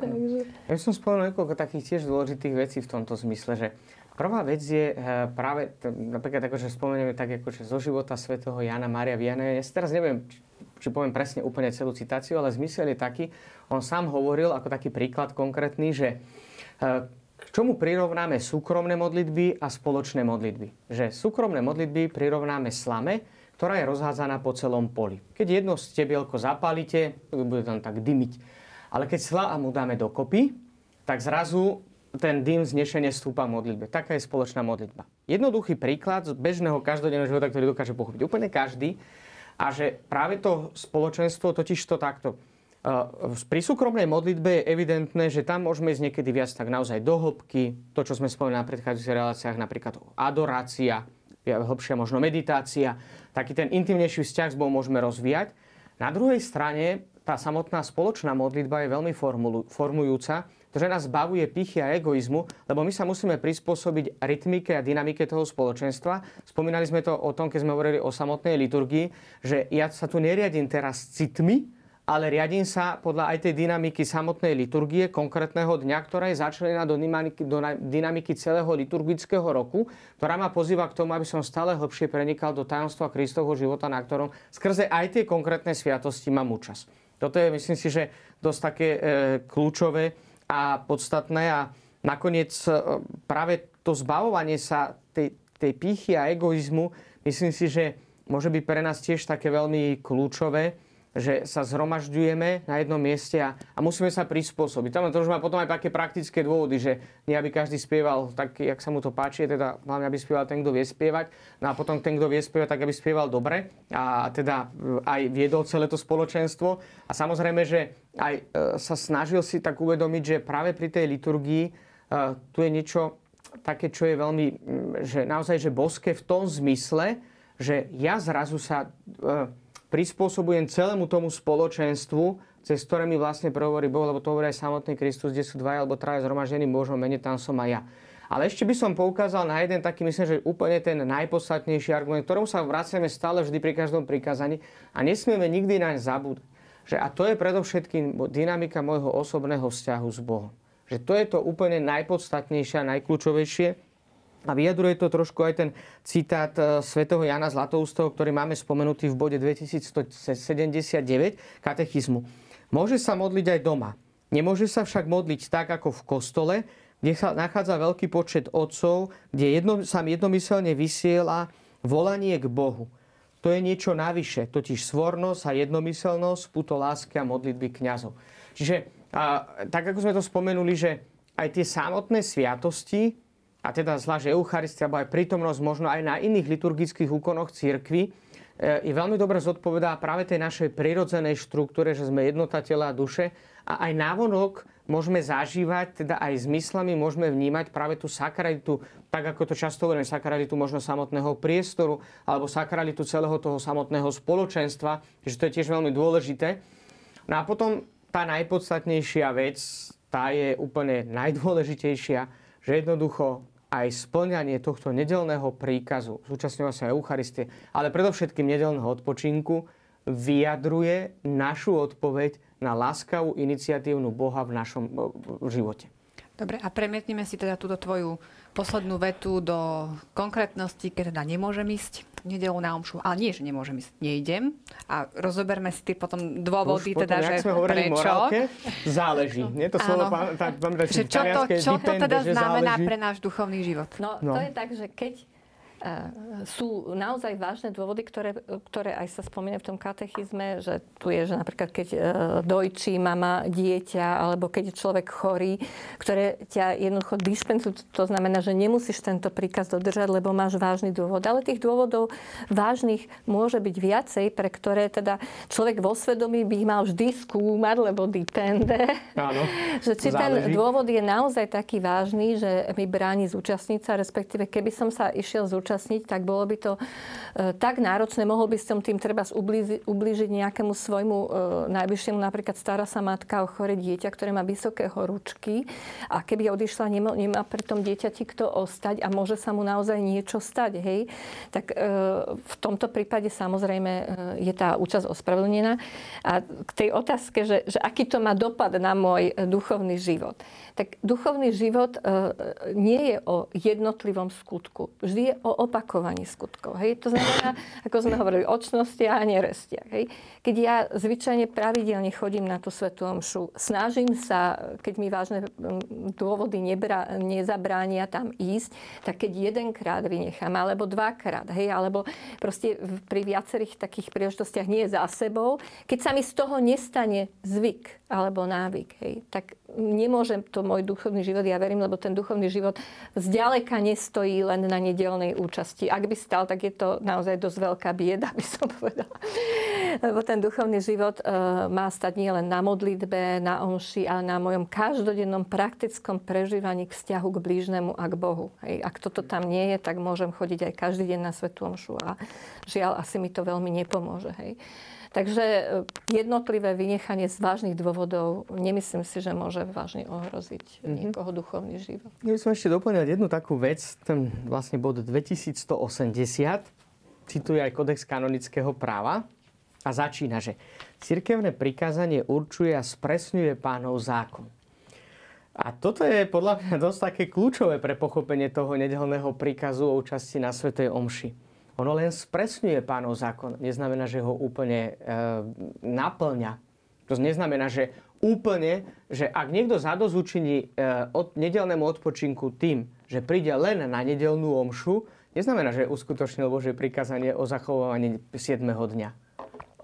[SPEAKER 3] Takže... Ja som spomenul niekoľko takých tiež dôležitých vecí v tomto zmysle, že prvá vec je eh, práve, napríklad ako, že spomenieme tak ako, že zo života svätého Jana Mária Vianney. Ja si teraz neviem, či poviem presne úplne celú citáciu, ale zmysel je taký, on sám hovoril ako taký príklad konkrétny, že eh, k čomu prirovnáme súkromné modlitby a spoločné modlitby. Že súkromné modlitby prirovnáme slame, ktorá je rozhádzaná po celom poli. Keď jedno stebielko zapálite, bude tam tak dymiť. Ale keď mu dáme dokopy, tak zrazu ten dym znešenie stúpa modlitbe. Taká je spoločná modlitba. Jednoduchý príklad z bežného každodenného života, ktorý dokáže pochopiť úplne každý. A že práve to spoločenstvo totiž to takto. Pri súkromnej modlitbe je evidentné, že tam môžeme ísť niekedy viac tak naozaj do hĺbky. To, čo sme spomínali na predchádzajúcich reláciách, napríklad adorácia, hĺbšia možno meditácia, taký ten intimnejší vzťah s Bohom môžeme rozvíjať. Na druhej strane tá samotná spoločná modlitba je veľmi formujúca, že nás bavuje pichy a egoizmu, lebo my sa musíme prispôsobiť rytmike a dynamike toho spoločenstva. Spomínali sme to o tom, keď sme hovorili o samotnej liturgii, že ja sa tu neriadím teraz citmi, ale riadím sa podľa aj tej dynamiky samotnej liturgie konkrétneho dňa, ktorá je začlenená do dynamiky, do dynamiky celého liturgického roku, ktorá ma pozýva k tomu, aby som stále hlbšie prenikal do tajomstva Kristovho života, na ktorom skrze aj tie konkrétne sviatosti mám účasť. Toto je, myslím si, že dosť také e, kľúčové a podstatné a nakoniec e, práve to zbavovanie sa tej, tej pýchy a egoizmu, myslím si, že môže byť pre nás tiež také veľmi kľúčové, že sa zhromažďujeme na jednom mieste a, a musíme sa prispôsobiť. Tam to už má potom aj také praktické dôvody, že nie aby každý spieval tak, jak sa mu to páči, teda hlavne aby spieval ten, kto vie spievať, no a potom ten, kto vie spievať, tak aby spieval dobre a teda e, aj viedol celé to spoločenstvo. A samozrejme, že aj e, sa snažil si tak uvedomiť, že práve pri tej liturgii e, tu je niečo také, čo je veľmi, že naozaj, že boské v tom zmysle, že ja zrazu sa prispôsobujem celému tomu spoločenstvu, cez ktoré mi vlastne prehovorí Boh, lebo to hovorí aj samotný Kristus, kde sú dva alebo traja zhromaždení Božom mene, tam som aj ja. Ale ešte by som poukázal na jeden taký, myslím, že úplne ten najpodstatnejší argument, ktorom sa vraciame stále vždy pri každom prikázaní a nesmieme nikdy naň zabúdať. Že, a to je predovšetkým dynamika môjho osobného vzťahu s Bohom. Že to je to úplne najpodstatnejšie a najkľúčovejšie. A vyjadruje to trošku aj ten citát e, svätého Jana Zlatoustého, ktorý máme spomenutý v bode 2179 katechizmu. Môže sa modliť aj doma. Nemôže sa však modliť tak, ako v kostole, kde sa nachádza veľký počet otcov, kde jedno, sa jednomyselne vysiela volanie k Bohu. To je niečo navyše, totiž svornosť a jednomyselnosť, puto lásky a modlitby kňazov. Čiže a, tak, ako sme to spomenuli, že aj tie samotné sviatosti, a teda zvlášť Eucharistia, alebo aj prítomnosť možno aj na iných liturgických úkonoch církvy, e, je veľmi dobre zodpovedá práve tej našej prirodzenej štruktúre, že sme jednota tela a duše a aj návonok môžeme zažívať, teda aj zmyslami môžeme vnímať práve tú sakralitu, tak ako to často hovoríme, sakralitu možno samotného priestoru alebo sakralitu celého toho samotného spoločenstva, že to je tiež veľmi dôležité. No a potom tá najpodstatnejšia vec, tá je úplne najdôležitejšia, že jednoducho aj splňanie tohto nedelného príkazu, zúčastňovať sa Eucharistie, ale predovšetkým nedelného odpočinku, vyjadruje našu odpoveď na láskavú iniciatívnu Boha v našom živote.
[SPEAKER 1] Dobre, a premietneme si teda túto tvoju poslednú vetu do konkrétnosti, keď teda nemôžem ísť nedelu na omšu. Ale nie, že nemôžem ísť, nejdem. A rozoberme si tie potom dôvody,
[SPEAKER 3] Už
[SPEAKER 1] teda,
[SPEAKER 3] potom,
[SPEAKER 1] že
[SPEAKER 3] sme hovorili
[SPEAKER 1] prečo.
[SPEAKER 3] Morálke, záleží. Nie to slovo, tá, tá,
[SPEAKER 1] že čo to, čo to teda znamená
[SPEAKER 3] záleží.
[SPEAKER 1] pre náš duchovný život?
[SPEAKER 2] No, no, to je tak, že keď sú naozaj vážne dôvody, ktoré, ktoré aj sa spomínajú v tom katechizme, že tu je, že napríklad keď e, dojčí mama dieťa, alebo keď je človek chorý, ktoré ťa jednoducho dispensujú. To znamená, že nemusíš tento príkaz dodržať, lebo máš vážny dôvod. Ale tých dôvodov vážnych môže byť viacej, pre ktoré teda človek vo svedomí by mal vždy skúmať, lebo depende.
[SPEAKER 3] Áno, *laughs*
[SPEAKER 2] že či záleží. ten dôvod je naozaj taký vážny, že mi bráni zúčastniť sa, respektíve keby som sa išiel zúčastniť zúčastniť, tak bolo by to e, tak náročné. Mohol by som tým treba ublížiť nejakému svojmu e, najbližšiemu, napríklad stará sa matka o chore dieťa, ktoré má vysoké horúčky a keby odišla, nemá, pri tom dieťati kto ostať a môže sa mu naozaj niečo stať, hej, tak e, v tomto prípade samozrejme je tá účasť ospravedlnená. A k tej otázke, že, že aký to má dopad na môj duchovný život tak duchovný život nie je o jednotlivom skutku. Vždy je o opakovaní skutkov. Hej? To znamená, ako sme hovorili, o čnostiach a nerestiach. Hej? Keď ja zvyčajne pravidelne chodím na tú svetú omšu, snažím sa, keď mi vážne dôvody nebra, nezabránia tam ísť, tak keď jedenkrát vynechám, alebo dvakrát, hej, alebo proste pri viacerých takých príležitostiach nie za sebou, keď sa mi z toho nestane zvyk alebo návyk, hej, tak nemôžem to môj duchovný život, ja verím, lebo ten duchovný život zďaleka nestojí len na nedelnej účasti. Ak by stal, tak je to naozaj dosť veľká bieda, by som povedala. Lebo ten duchovný život uh, má stať nielen na modlitbe, na omši, ale na mojom každodennom praktickom prežívaní k vzťahu k blížnemu a k Bohu. Hej. Ak toto tam nie je, tak môžem chodiť aj každý deň na svetú omšu a žiaľ, asi mi to veľmi nepomôže. Hej. Takže e, jednotlivé vynechanie z vážnych dôvodov nemyslím si, že môže vážne ohroziť mm-hmm. niekoho duchovný život.
[SPEAKER 3] Ja by som ešte doplnil jednu takú vec, ten vlastne bod 2180, cituje aj kodex kanonického práva a začína, že cirkevné prikázanie určuje a spresňuje pánov zákon. A toto je podľa mňa dosť také kľúčové pre pochopenie toho nedelného príkazu o účasti na Svetej Omši. Ono len spresňuje pánov zákon. Neznamená, že ho úplne e, naplňa. To neznamená, že úplne, že ak niekto zadozúčiní e, od nedelnému odpočinku tým, že príde len na nedelnú omšu, neznamená, že uskutočnil Božie prikázanie o zachovávaní 7. dňa.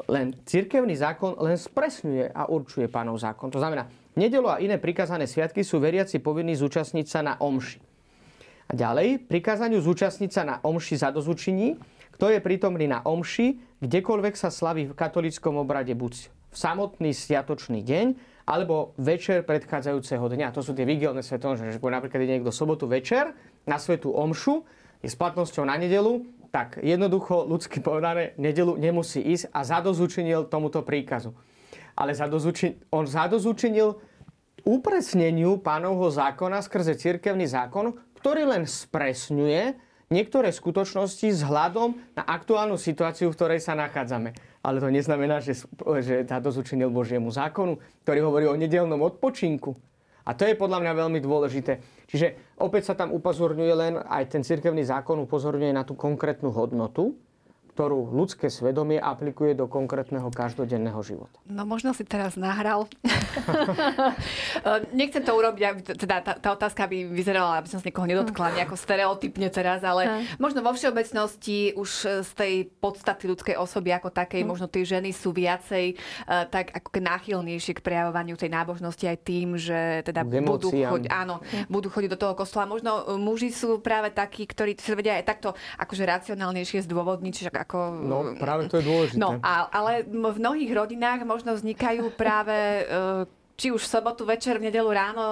[SPEAKER 3] Len cirkevný zákon len spresňuje a určuje pánov zákon. To znamená, nedelo a iné prikázané sviatky sú veriaci povinní zúčastniť sa na omši. A ďalej, prikázaniu zúčastniť sa na omši za dozučení, kto je prítomný na omši, kdekoľvek sa slaví v katolickom obrade, buď v samotný sviatočný deň, alebo večer predchádzajúceho dňa. To sú tie vigilné svetomže, že napríklad je niekto sobotu večer na svetú omšu, je s platnosťou na nedelu, tak jednoducho, ľudsky povedané, nedelu nemusí ísť a zadozučinil tomuto príkazu. Ale zadozučin, on zadozučinil upresneniu pánovho zákona skrze cirkevný zákon, ktorý len spresňuje niektoré skutočnosti s hľadom na aktuálnu situáciu, v ktorej sa nachádzame. Ale to neznamená, že, že táto zúčinil Božiemu zákonu, ktorý hovorí o nedelnom odpočinku. A to je podľa mňa veľmi dôležité. Čiže opäť sa tam upozorňuje len, aj ten cirkevný zákon upozorňuje na tú konkrétnu hodnotu, ktorú ľudské svedomie aplikuje do konkrétneho každodenného života.
[SPEAKER 1] No možno si teraz nahral. *laughs* Nechcem to urobiť, aby, teda tá, tá otázka by vyzerala, aby som sa niekoho nedotkla nejako stereotypne teraz, ale možno vo všeobecnosti už z tej podstaty ľudskej osoby ako takej, možno tie ženy sú viacej uh, tak ako náchylnejšie k prejavovaniu tej nábožnosti aj tým, že teda budú, choď, áno, budú chodiť do toho kostola. Možno muži sú práve takí, ktorí sa vedia aj takto akože racionálnejšie zdôvodniť, čiže ako...
[SPEAKER 3] No, práve to je dôležité.
[SPEAKER 1] No, a, ale v mnohých rodinách možno vznikajú práve e, či už v sobotu večer, v nedelu ráno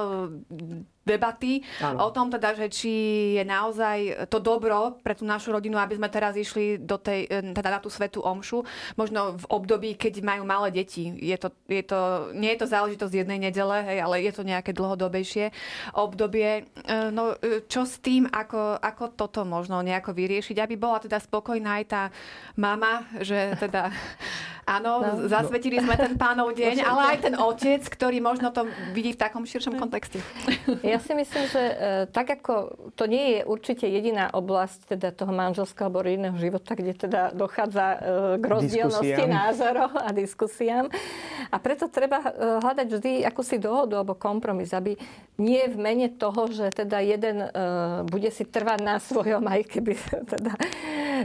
[SPEAKER 1] debaty ano. o tom teda, že či je naozaj to dobro pre tú našu rodinu, aby sme teraz išli do tej, e, teda na tú svetú omšu, možno v období, keď majú malé deti. Je to, je to, nie je to záležitosť jednej nedele, hej, ale je to nejaké dlhodobejšie obdobie. E, no, e, čo s tým, ako, ako toto možno nejako vyriešiť, aby bola teda spokojná aj tá mama, že teda áno, no. zasvetili sme ten pánov deň, ale aj ten otec, ktorý možno to vidí v takom širšom kontexte.
[SPEAKER 2] Ja si myslím, že e, tak ako to nie je určite jediná oblasť teda toho manželského alebo rodinného života, kde teda dochádza e, k rozdielnosti názorov a diskusiám. A preto treba e, hľadať vždy akúsi dohodu alebo kompromis, aby nie v mene toho, že teda jeden bude si trvať na svojom, aj keby *laughs* teda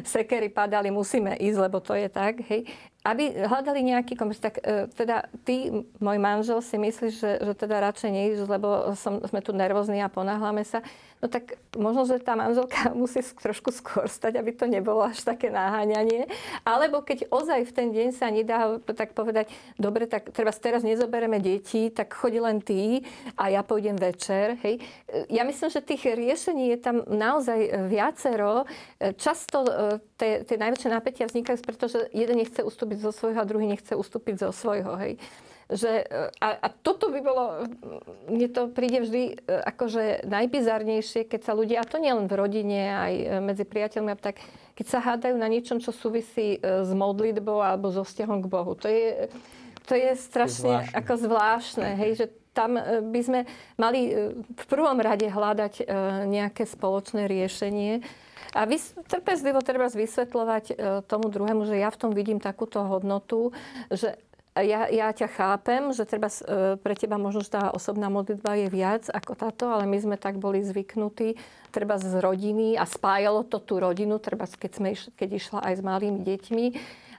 [SPEAKER 2] sekery padali, musíme ísť, lebo to je tak, hej, aby hľadali nejaký kompromis. Tak e, teda ty, môj manžel, si myslíš, že, že teda radšej neísť, lebo som, sme tu nervózni a ponáhľame sa no tak možno, že tá manželka *laughs* musí trošku skôr stať, aby to nebolo až také naháňanie. Alebo keď ozaj v ten deň sa nedá tak povedať, dobre, tak treba teraz nezobereme deti, tak choď len ty a ja pôjdem večer. Hej. Ja myslím, že tých riešení je tam naozaj viacero. Často e, tie najväčšie napätia vznikajú, pretože jeden nechce ustúpiť zo svojho a druhý nechce ustúpiť zo svojho. Hej že, e, a, a toto by bolo, mne to príde vždy e, akože najbizarnejšie, keď sa ľudia, a to nie len v rodine, aj e, medzi priateľmi, tak keď sa hádajú na niečom, čo súvisí s modlitbou alebo so vzťahom k Bohu. To je, to je strašne zvláštne. ako zvláštne, hej, že tam by sme mali v prvom rade hľadať nejaké spoločné riešenie. A vys- trpezlivo treba vysvetľovať tomu druhému, že ja v tom vidím takúto hodnotu, že ja, ja ťa chápem, že treba, e, pre teba možno tá osobná modlitba je viac ako táto, ale my sme tak boli zvyknutí, treba z rodiny a spájalo to tú rodinu, treba keď, sme, keď išla aj s malými deťmi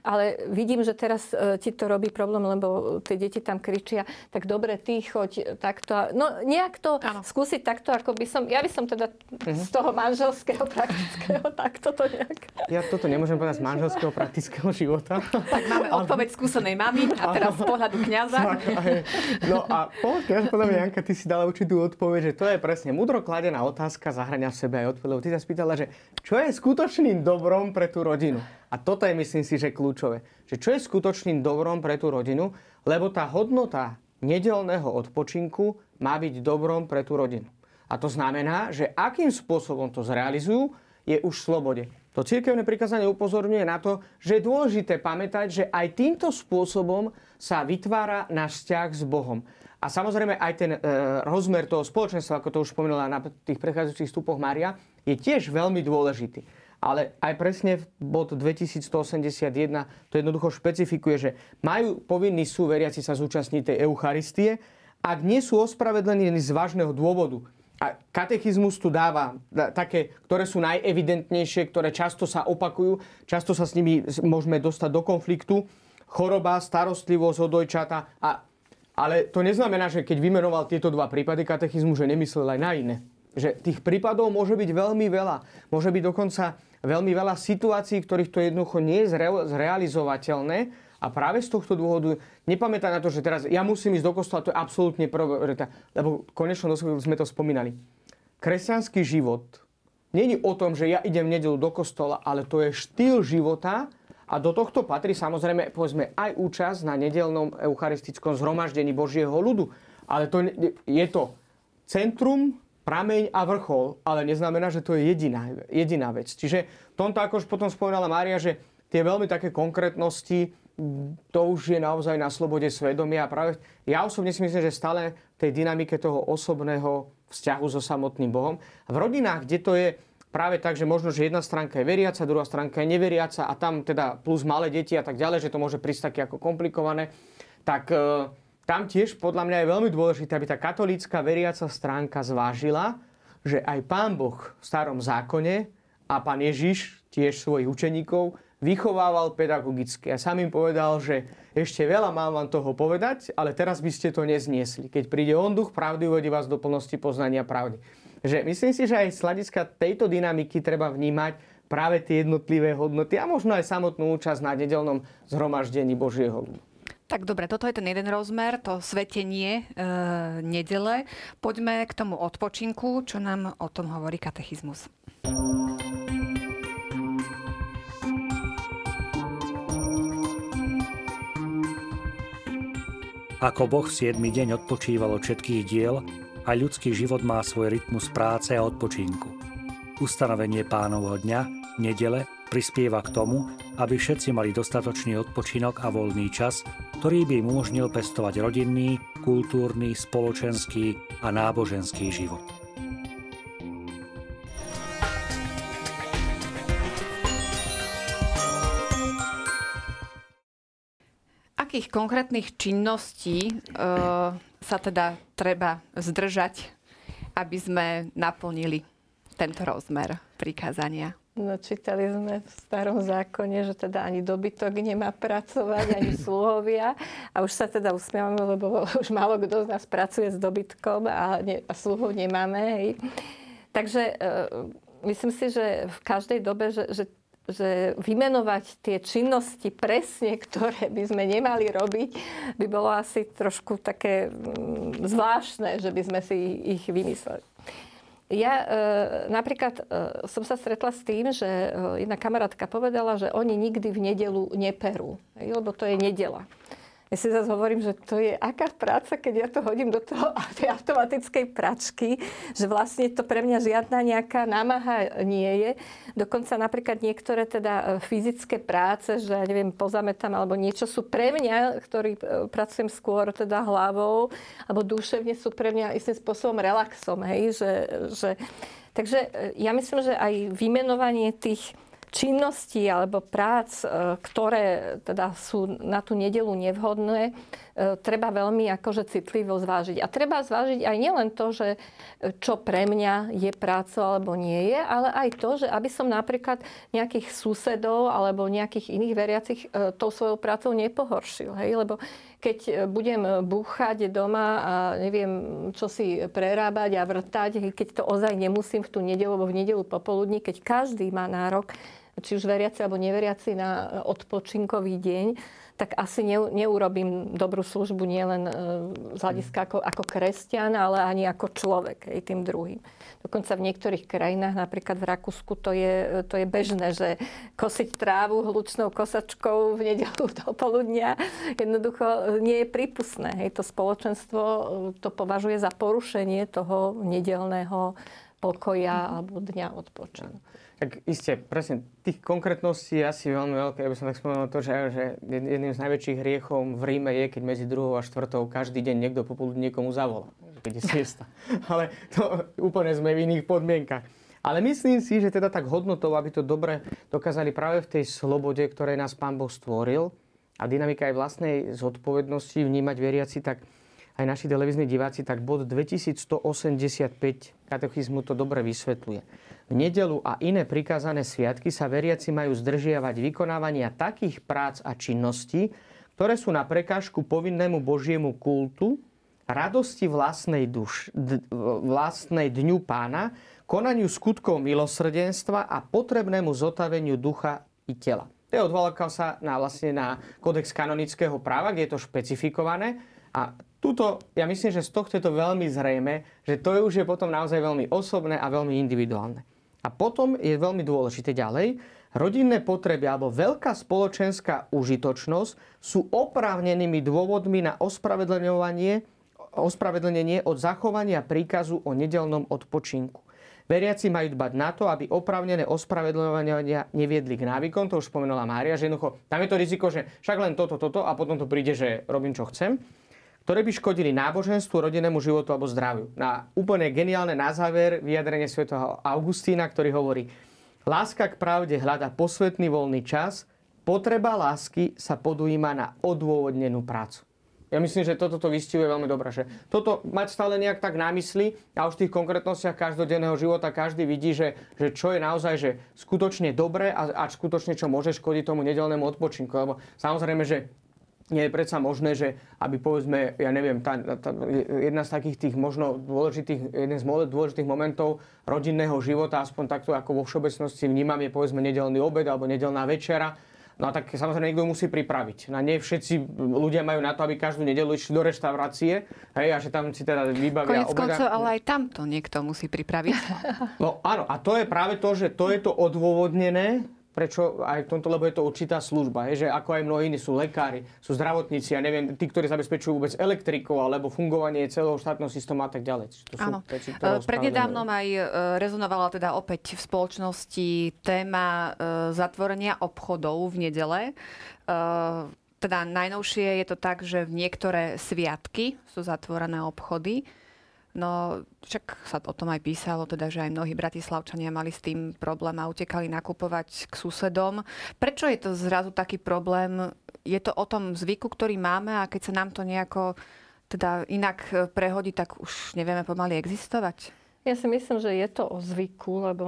[SPEAKER 2] ale vidím, že teraz e, ti to robí problém, lebo tie deti tam kričia, tak dobre, ty choď takto. No nejak to ano. skúsiť takto, ako by som, ja by som teda uh-huh. z toho manželského, *laughs* praktického, takto to nejak.
[SPEAKER 3] Ja toto nemôžem povedať z manželského, praktického života. *laughs*
[SPEAKER 1] Tak máme odpoveď skúsenej mamy a teraz z pohľadu kniaza.
[SPEAKER 3] No a podľa mňa, Janka, ty si dala určitú odpoveď, že to je presne mudro kladená otázka, zahrania v sebe aj odpoveď, lebo ty sa spýtala, že čo je skutočným dobrom pre tú rodinu. A toto je, myslím si, že kľúčové. Že čo je skutočným dobrom pre tú rodinu, lebo tá hodnota nedelného odpočinku má byť dobrom pre tú rodinu. A to znamená, že akým spôsobom to zrealizujú, je už v slobode. To cirkevné prikázanie upozorňuje na to, že je dôležité pamätať, že aj týmto spôsobom sa vytvára náš vzťah s Bohom. A samozrejme aj ten e, rozmer toho spoločenstva, ako to už spomínala na tých prechádzajúcich stupoch Mária, je tiež veľmi dôležitý. Ale aj presne bod 2181 to jednoducho špecifikuje, že majú povinní sú veriaci sa zúčastniť tej Eucharistie, ak nie sú ospravedlení z vážneho dôvodu. A katechizmus tu dáva také, ktoré sú najevidentnejšie, ktoré často sa opakujú, často sa s nimi môžeme dostať do konfliktu. Choroba, starostlivosť od dojčata. A, ale to neznamená, že keď vymenoval tieto dva prípady katechizmu, že nemyslel aj na iné. Že tých prípadov môže byť veľmi veľa. Môže byť dokonca veľmi veľa situácií, ktorých to jednoducho nie je zrealizovateľné a práve z tohto dôvodu nepamätá na to, že teraz ja musím ísť do kostola, to je absolútne priorita, lebo konečne sme to spomínali. Kresťanský život není o tom, že ja idem v nedelu do kostola, ale to je štýl života a do tohto patrí samozrejme povedzme aj účasť na nedelnom eucharistickom zhromaždení Božieho ľudu. Ale to je to centrum prameň a vrchol, ale neznamená, že to je jediná, jediná vec. Čiže tomto, ako už potom spomínala Mária, že tie veľmi také konkrétnosti to už je naozaj na slobode svedomia. A práve ja osobne si myslím, že stále v tej dynamike toho osobného vzťahu so samotným Bohom. V rodinách, kde to je práve tak, že možno, že jedna stránka je veriaca, druhá stránka je neveriaca a tam teda plus malé deti a tak ďalej, že to môže prísť také ako komplikované, tak e, tam tiež podľa mňa je veľmi dôležité, aby tá katolícka veriaca stránka zvážila, že aj Pán Boh v starom zákone a Pán Ježiš tiež svojich učeníkov vychovával pedagogicky. A sám im povedal, že ešte veľa mám vám toho povedať, ale teraz by ste to nezniesli. Keď príde on duch pravdy, uvedie vás do plnosti poznania pravdy. Že myslím si, že aj z hľadiska tejto dynamiky treba vnímať práve tie jednotlivé hodnoty a možno aj samotnú účasť na nedelnom zhromaždení Božieho ľudu.
[SPEAKER 1] Tak dobre, toto je ten jeden rozmer, to svetenie e, nedele. Poďme k tomu odpočinku, čo nám o tom hovorí katechizmus.
[SPEAKER 4] Ako Boh v 7. deň odpočíval od všetkých diel, aj ľudský život má svoj rytmus práce a odpočinku. Ustanovenie pánovho dňa, nedele, prispieva k tomu, aby všetci mali dostatočný odpočinok a voľný čas, ktorý by im umožnil pestovať rodinný, kultúrny, spoločenský a náboženský život.
[SPEAKER 1] akých konkrétnych činností uh, sa teda treba zdržať, aby sme naplnili tento rozmer prikázania?
[SPEAKER 2] No, čítali sme v starom zákone, že teda ani dobytok nemá pracovať, ani sluhovia. A už sa teda usmievame, lebo už málo kto z nás pracuje s dobytkom a, ne, a sluhov nemáme. Hej. Takže e, myslím si, že v každej dobe, že, že že vymenovať tie činnosti presne, ktoré by sme nemali robiť, by bolo asi trošku také mm, zvláštne, že by sme si ich vymysleli. Ja e, napríklad e, som sa stretla s tým, že e, jedna kamarátka povedala, že oni nikdy v nedelu neperú, lebo to je nedela. Ja si zase hovorím, že to je aká práca, keď ja to hodím do toho, tej *laughs* automatickej pračky, že vlastne to pre mňa žiadna nejaká námaha nie je. Dokonca napríklad niektoré teda e, fyzické práce, že ja neviem, pozametám alebo niečo sú pre mňa, ktorý e, pracujem skôr teda hlavou, alebo duševne sú pre mňa istým spôsobom relaxom, hej, že, že Takže e, ja myslím, že aj vymenovanie tých činnosti alebo prác, e, ktoré teda sú na tú nedelu nevhodné, e, treba veľmi akože citlivo zvážiť. A treba zvážiť aj nielen to, že čo pre mňa je práca alebo nie je, ale aj to, že aby som napríklad nejakých susedov alebo nejakých iných veriacich e, tou svojou prácou nepohoršil. Hej? Lebo keď budem búchať doma a neviem, čo si prerábať a vrtať, keď to ozaj nemusím v tú nedelu, alebo v nedelu popoludní, keď každý má nárok či už veriaci alebo neveriaci na odpočinkový deň, tak asi neurobím dobrú službu nielen e, z hľadiska ako, ako kresťan, ale ani ako človek aj tým druhým. Dokonca v niektorých krajinách, napríklad v Rakúsku, to je, to je bežné, že kosiť trávu hlučnou kosačkou v nedelu *laughs* do poludnia jednoducho nie je prípustné. Hej, to spoločenstvo e, to považuje za porušenie toho nedelného pokoja alebo dňa odpočinku.
[SPEAKER 3] Tak iste, presne, tých konkrétností asi veľmi veľké. Ja by som tak spomenul to, že, že jedným z najväčších hriechov v Ríme je, keď medzi druhou a štvrtou každý deň niekto popoludní niekomu zavolá. Keď je siesta. *laughs* Ale to úplne sme v iných podmienkach. Ale myslím si, že teda tak hodnotou, aby to dobre dokázali práve v tej slobode, ktorej nás Pán Boh stvoril a dynamika aj vlastnej zodpovednosti vnímať veriaci, tak aj naši televízni diváci, tak bod 2185 katechizmu to dobre vysvetľuje. V nedelu a iné prikázané sviatky sa veriaci majú zdržiavať vykonávania takých prác a činností, ktoré sú na prekážku povinnému Božiemu kultu, radosti vlastnej, duš, d, vlastnej dňu pána, konaniu skutkov milosrdenstva a potrebnému zotaveniu ducha i tela. To je odvolávka sa na, vlastne na kodex kanonického práva, kde je to špecifikované. A tuto, ja myslím, že z tohto je to veľmi zrejme, že to už je potom naozaj veľmi osobné a veľmi individuálne. A potom je veľmi dôležité ďalej, rodinné potreby alebo veľká spoločenská užitočnosť sú oprávnenými dôvodmi na ospravedlňovanie ospravedlnenie od zachovania príkazu o nedelnom odpočinku. Veriaci majú dbať na to, aby opravnené ospravedlňovania neviedli k návykom, to už spomenula Mária, že jednoducho tam je to riziko, že však len toto, toto a potom to príde, že robím čo chcem ktoré by škodili náboženstvu, rodinnému životu alebo zdraviu. Na úplne geniálne na záver vyjadrenie svätého Augustína, ktorý hovorí Láska k pravde hľada posvetný voľný čas, potreba lásky sa podujíma na odôvodnenú prácu. Ja myslím, že toto to vystihuje veľmi dobre. Že toto mať stále nejak tak na mysli a už v tých konkrétnostiach každodenného života každý vidí, že, že čo je naozaj že skutočne dobré a, a skutočne čo môže škodiť tomu nedelnému odpočinku. Lebo samozrejme, že nie je predsa možné, že aby povedzme, ja neviem, tá, tá, jedna z takých tých možno dôležitých, jeden z dôležitých momentov rodinného života, aspoň takto ako vo všeobecnosti vnímam, je povedzme nedelný obed alebo nedelná večera No a tak samozrejme niekto musí pripraviť. No nie všetci ľudia majú na to, aby každú nedelu išli do reštaurácie, hej, a že tam si teda vybavia
[SPEAKER 1] Konec obeda. Koncov, ale aj tamto niekto musí pripraviť.
[SPEAKER 3] No áno, a to je práve to, že to je to odôvodnené, Prečo aj v tomto, lebo je to určitá služba, je, že ako aj mnohí iní sú lekári, sú zdravotníci, ja neviem, tí, ktorí zabezpečujú vôbec elektrikov alebo fungovanie celého štátneho systému a tak ďalej.
[SPEAKER 1] To Áno. Veci, e, Prednedávnom aj e, rezonovala teda opäť v spoločnosti téma e, zatvorenia obchodov v nedele. Teda najnovšie je to tak, že v niektoré sviatky sú zatvorené obchody No však sa o tom aj písalo, teda, že aj mnohí bratislavčania mali s tým problém a utekali nakupovať k susedom. Prečo je to zrazu taký problém? Je to o tom zvyku, ktorý máme a keď sa nám to nejako teda inak prehodí, tak už nevieme pomaly existovať?
[SPEAKER 2] Ja si myslím, že je to o zvyku, lebo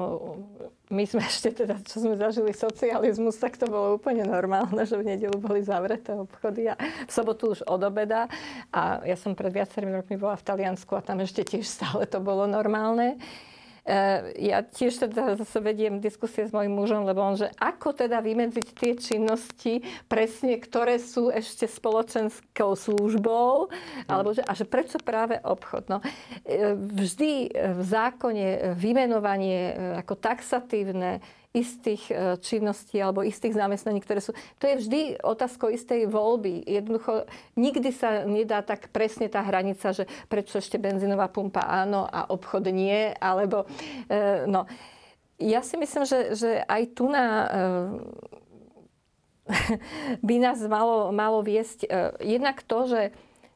[SPEAKER 2] my sme *laughs* ešte teda, čo sme zažili socializmus, tak to bolo úplne normálne, že v nedelu boli zavreté obchody a v sobotu už od obeda. A ja som pred viacerými rokmi bola v Taliansku a tam ešte tiež stále to bolo normálne. Eh, ja tiež teda zase vediem diskusie s mojim mužom, lebo on, že ako teda vymedziť tie činnosti presne, ktoré sú ešte spoločenskou službou, alebo že, a že prečo práve obchod. No, eh, vždy v zákone vymenovanie eh, ako taxatívne istých e, činností alebo istých zamestnaní, ktoré sú... To je vždy otázkou istej voľby. Jednoducho nikdy sa nedá tak presne tá hranica, že prečo ešte benzínová pumpa áno a obchod nie, alebo... E, no. Ja si myslím, že, že aj tu na e, *laughs* by nás malo, malo viesť jednak to, že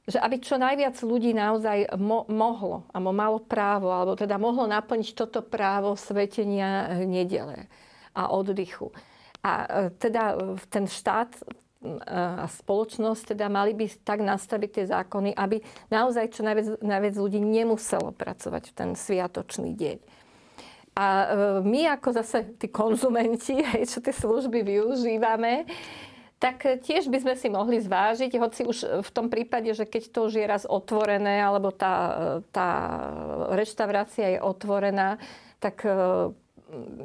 [SPEAKER 2] že aby čo najviac ľudí naozaj mo- mohlo, alebo malo právo, alebo teda mohlo naplniť toto právo svetenia nedele a oddychu. A e, teda ten štát e, a spoločnosť teda mali by tak nastaviť tie zákony, aby naozaj čo najviac, najviac ľudí nemuselo pracovať v ten sviatočný deň. A e, my ako zase tí konzumenti, *laughs* čo tie služby využívame, tak tiež by sme si mohli zvážiť, hoci už v tom prípade, že keď to už je raz otvorené, alebo tá, tá reštaurácia je otvorená, tak e,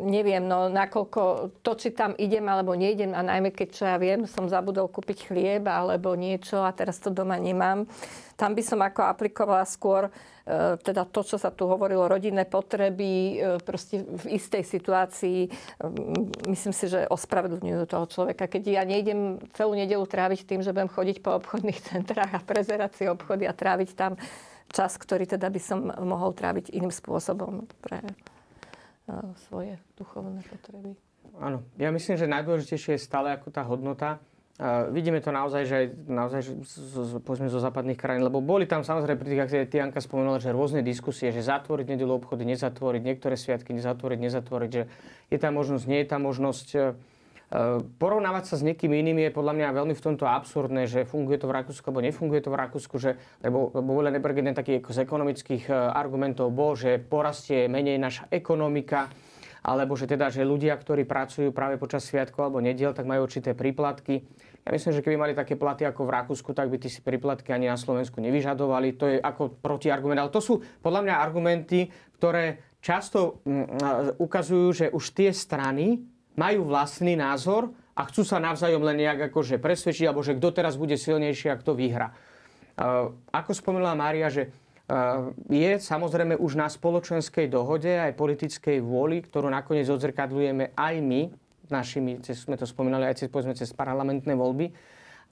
[SPEAKER 2] neviem, no nakoľko to, či tam idem alebo neidem, a najmä keď, čo ja viem, som zabudol kúpiť chlieb alebo niečo a teraz to doma nemám, tam by som ako aplikovala skôr e, teda to, čo sa tu hovorilo, rodinné potreby, e, proste v istej situácii, e, myslím si, že ospravedlňujú toho človeka. Keď ja nejdem celú nedelu tráviť tým, že budem chodiť po obchodných *laughs* centrách a prezerať si obchody a tráviť tam čas, ktorý teda by som mohol tráviť iným spôsobom pre svoje duchovné potreby.
[SPEAKER 3] Áno, ja myslím, že najdôležitejšie je stále ako tá hodnota, Uh, vidíme to naozaj, že naozaj, že z, z, povedzme, zo západných krajín, lebo boli tam samozrejme pri tých akciách, Tianka spomenula, že rôzne diskusie, že zatvoriť nedelu obchody, nezatvoriť, niektoré sviatky nezatvoriť, nezatvoriť, že je tam možnosť, nie je tam možnosť. Uh, porovnávať sa s niekým iným je podľa mňa veľmi v tomto absurdné, že funguje to v Rakúsku alebo nefunguje to v Rakúsku, že, lebo, lebo Willenberg jeden taký z ekonomických uh, argumentov bol, že porastie menej naša ekonomika, alebo že teda, že ľudia, ktorí pracujú práve počas sviatkov alebo nediel, tak majú určité príplatky. Ja myslím, že keby mali také platy ako v Rakúsku, tak by tí si príplatky ani na Slovensku nevyžadovali. To je ako protiargument. Ale to sú podľa mňa argumenty, ktoré často mm, ukazujú, že už tie strany majú vlastný názor a chcú sa navzájom len nejak akože presvedčiť, alebo že kto teraz bude silnejší a kto vyhra. Ako spomínala Mária, že je samozrejme už na spoločenskej dohode aj politickej vôli, ktorú nakoniec odzrkadľujeme aj my, našimi, sme to spomínali aj cez, povedzme, cez parlamentné voľby,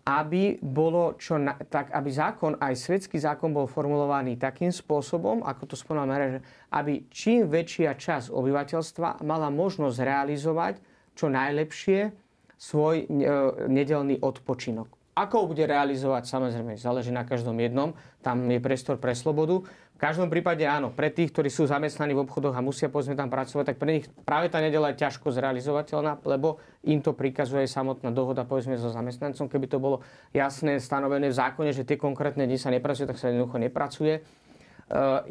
[SPEAKER 3] aby bolo čo na, tak, aby zákon, aj svetský zákon bol formulovaný takým spôsobom, ako to spomínal že aby čím väčšia časť obyvateľstva mala možnosť realizovať čo najlepšie svoj e, nedelný odpočinok. Ako ho bude realizovať, samozrejme, záleží na každom jednom. Tam je priestor pre slobodu. V každom prípade áno, pre tých, ktorí sú zamestnaní v obchodoch a musia povedzme tam pracovať, tak pre nich práve tá nedela je ťažko zrealizovateľná, lebo im to prikazuje samotná dohoda povedzme so zamestnancom. Keby to bolo jasné, stanovené v zákone, že tie konkrétne dni sa nepracuje, tak sa jednoducho nepracuje. E,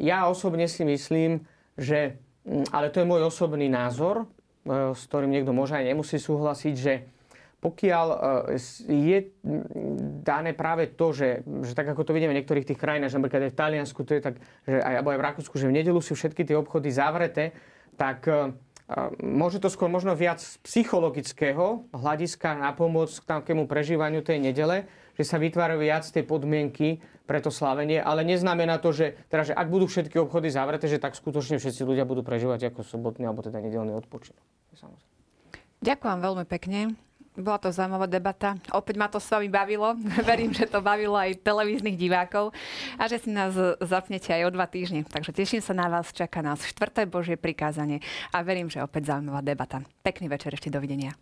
[SPEAKER 3] ja osobne si myslím, že, ale to je môj osobný názor, s ktorým niekto môže aj nemusí súhlasiť, že pokiaľ e, je dané práve to, že, že tak ako to vidíme v niektorých tých krajinách, že napríklad aj v Taliansku, to je tak, že aj, alebo aj v Rakúsku, že v nedelu sú všetky tie obchody zavreté, tak e, e, môže to skôr možno viac psychologického hľadiska na pomoc k takému prežívaniu tej nedele, že sa vytvárajú viac tie podmienky pre to slávenie, ale neznamená to, že, teda, že ak budú všetky obchody zavreté, že tak skutočne všetci ľudia budú prežívať ako sobotný alebo teda nedelný odpočinok. Samozrejme.
[SPEAKER 1] Ďakujem veľmi pekne. Bola to zaujímavá debata. Opäť ma to s vami bavilo. *laughs* Verím, že to bavilo aj televíznych divákov a že si nás zapnete aj o dva týždne. Takže teším sa na vás. Čaká nás štvrté Božie prikázanie a verím, že opäť zaujímavá debata. Pekný večer ešte dovidenia.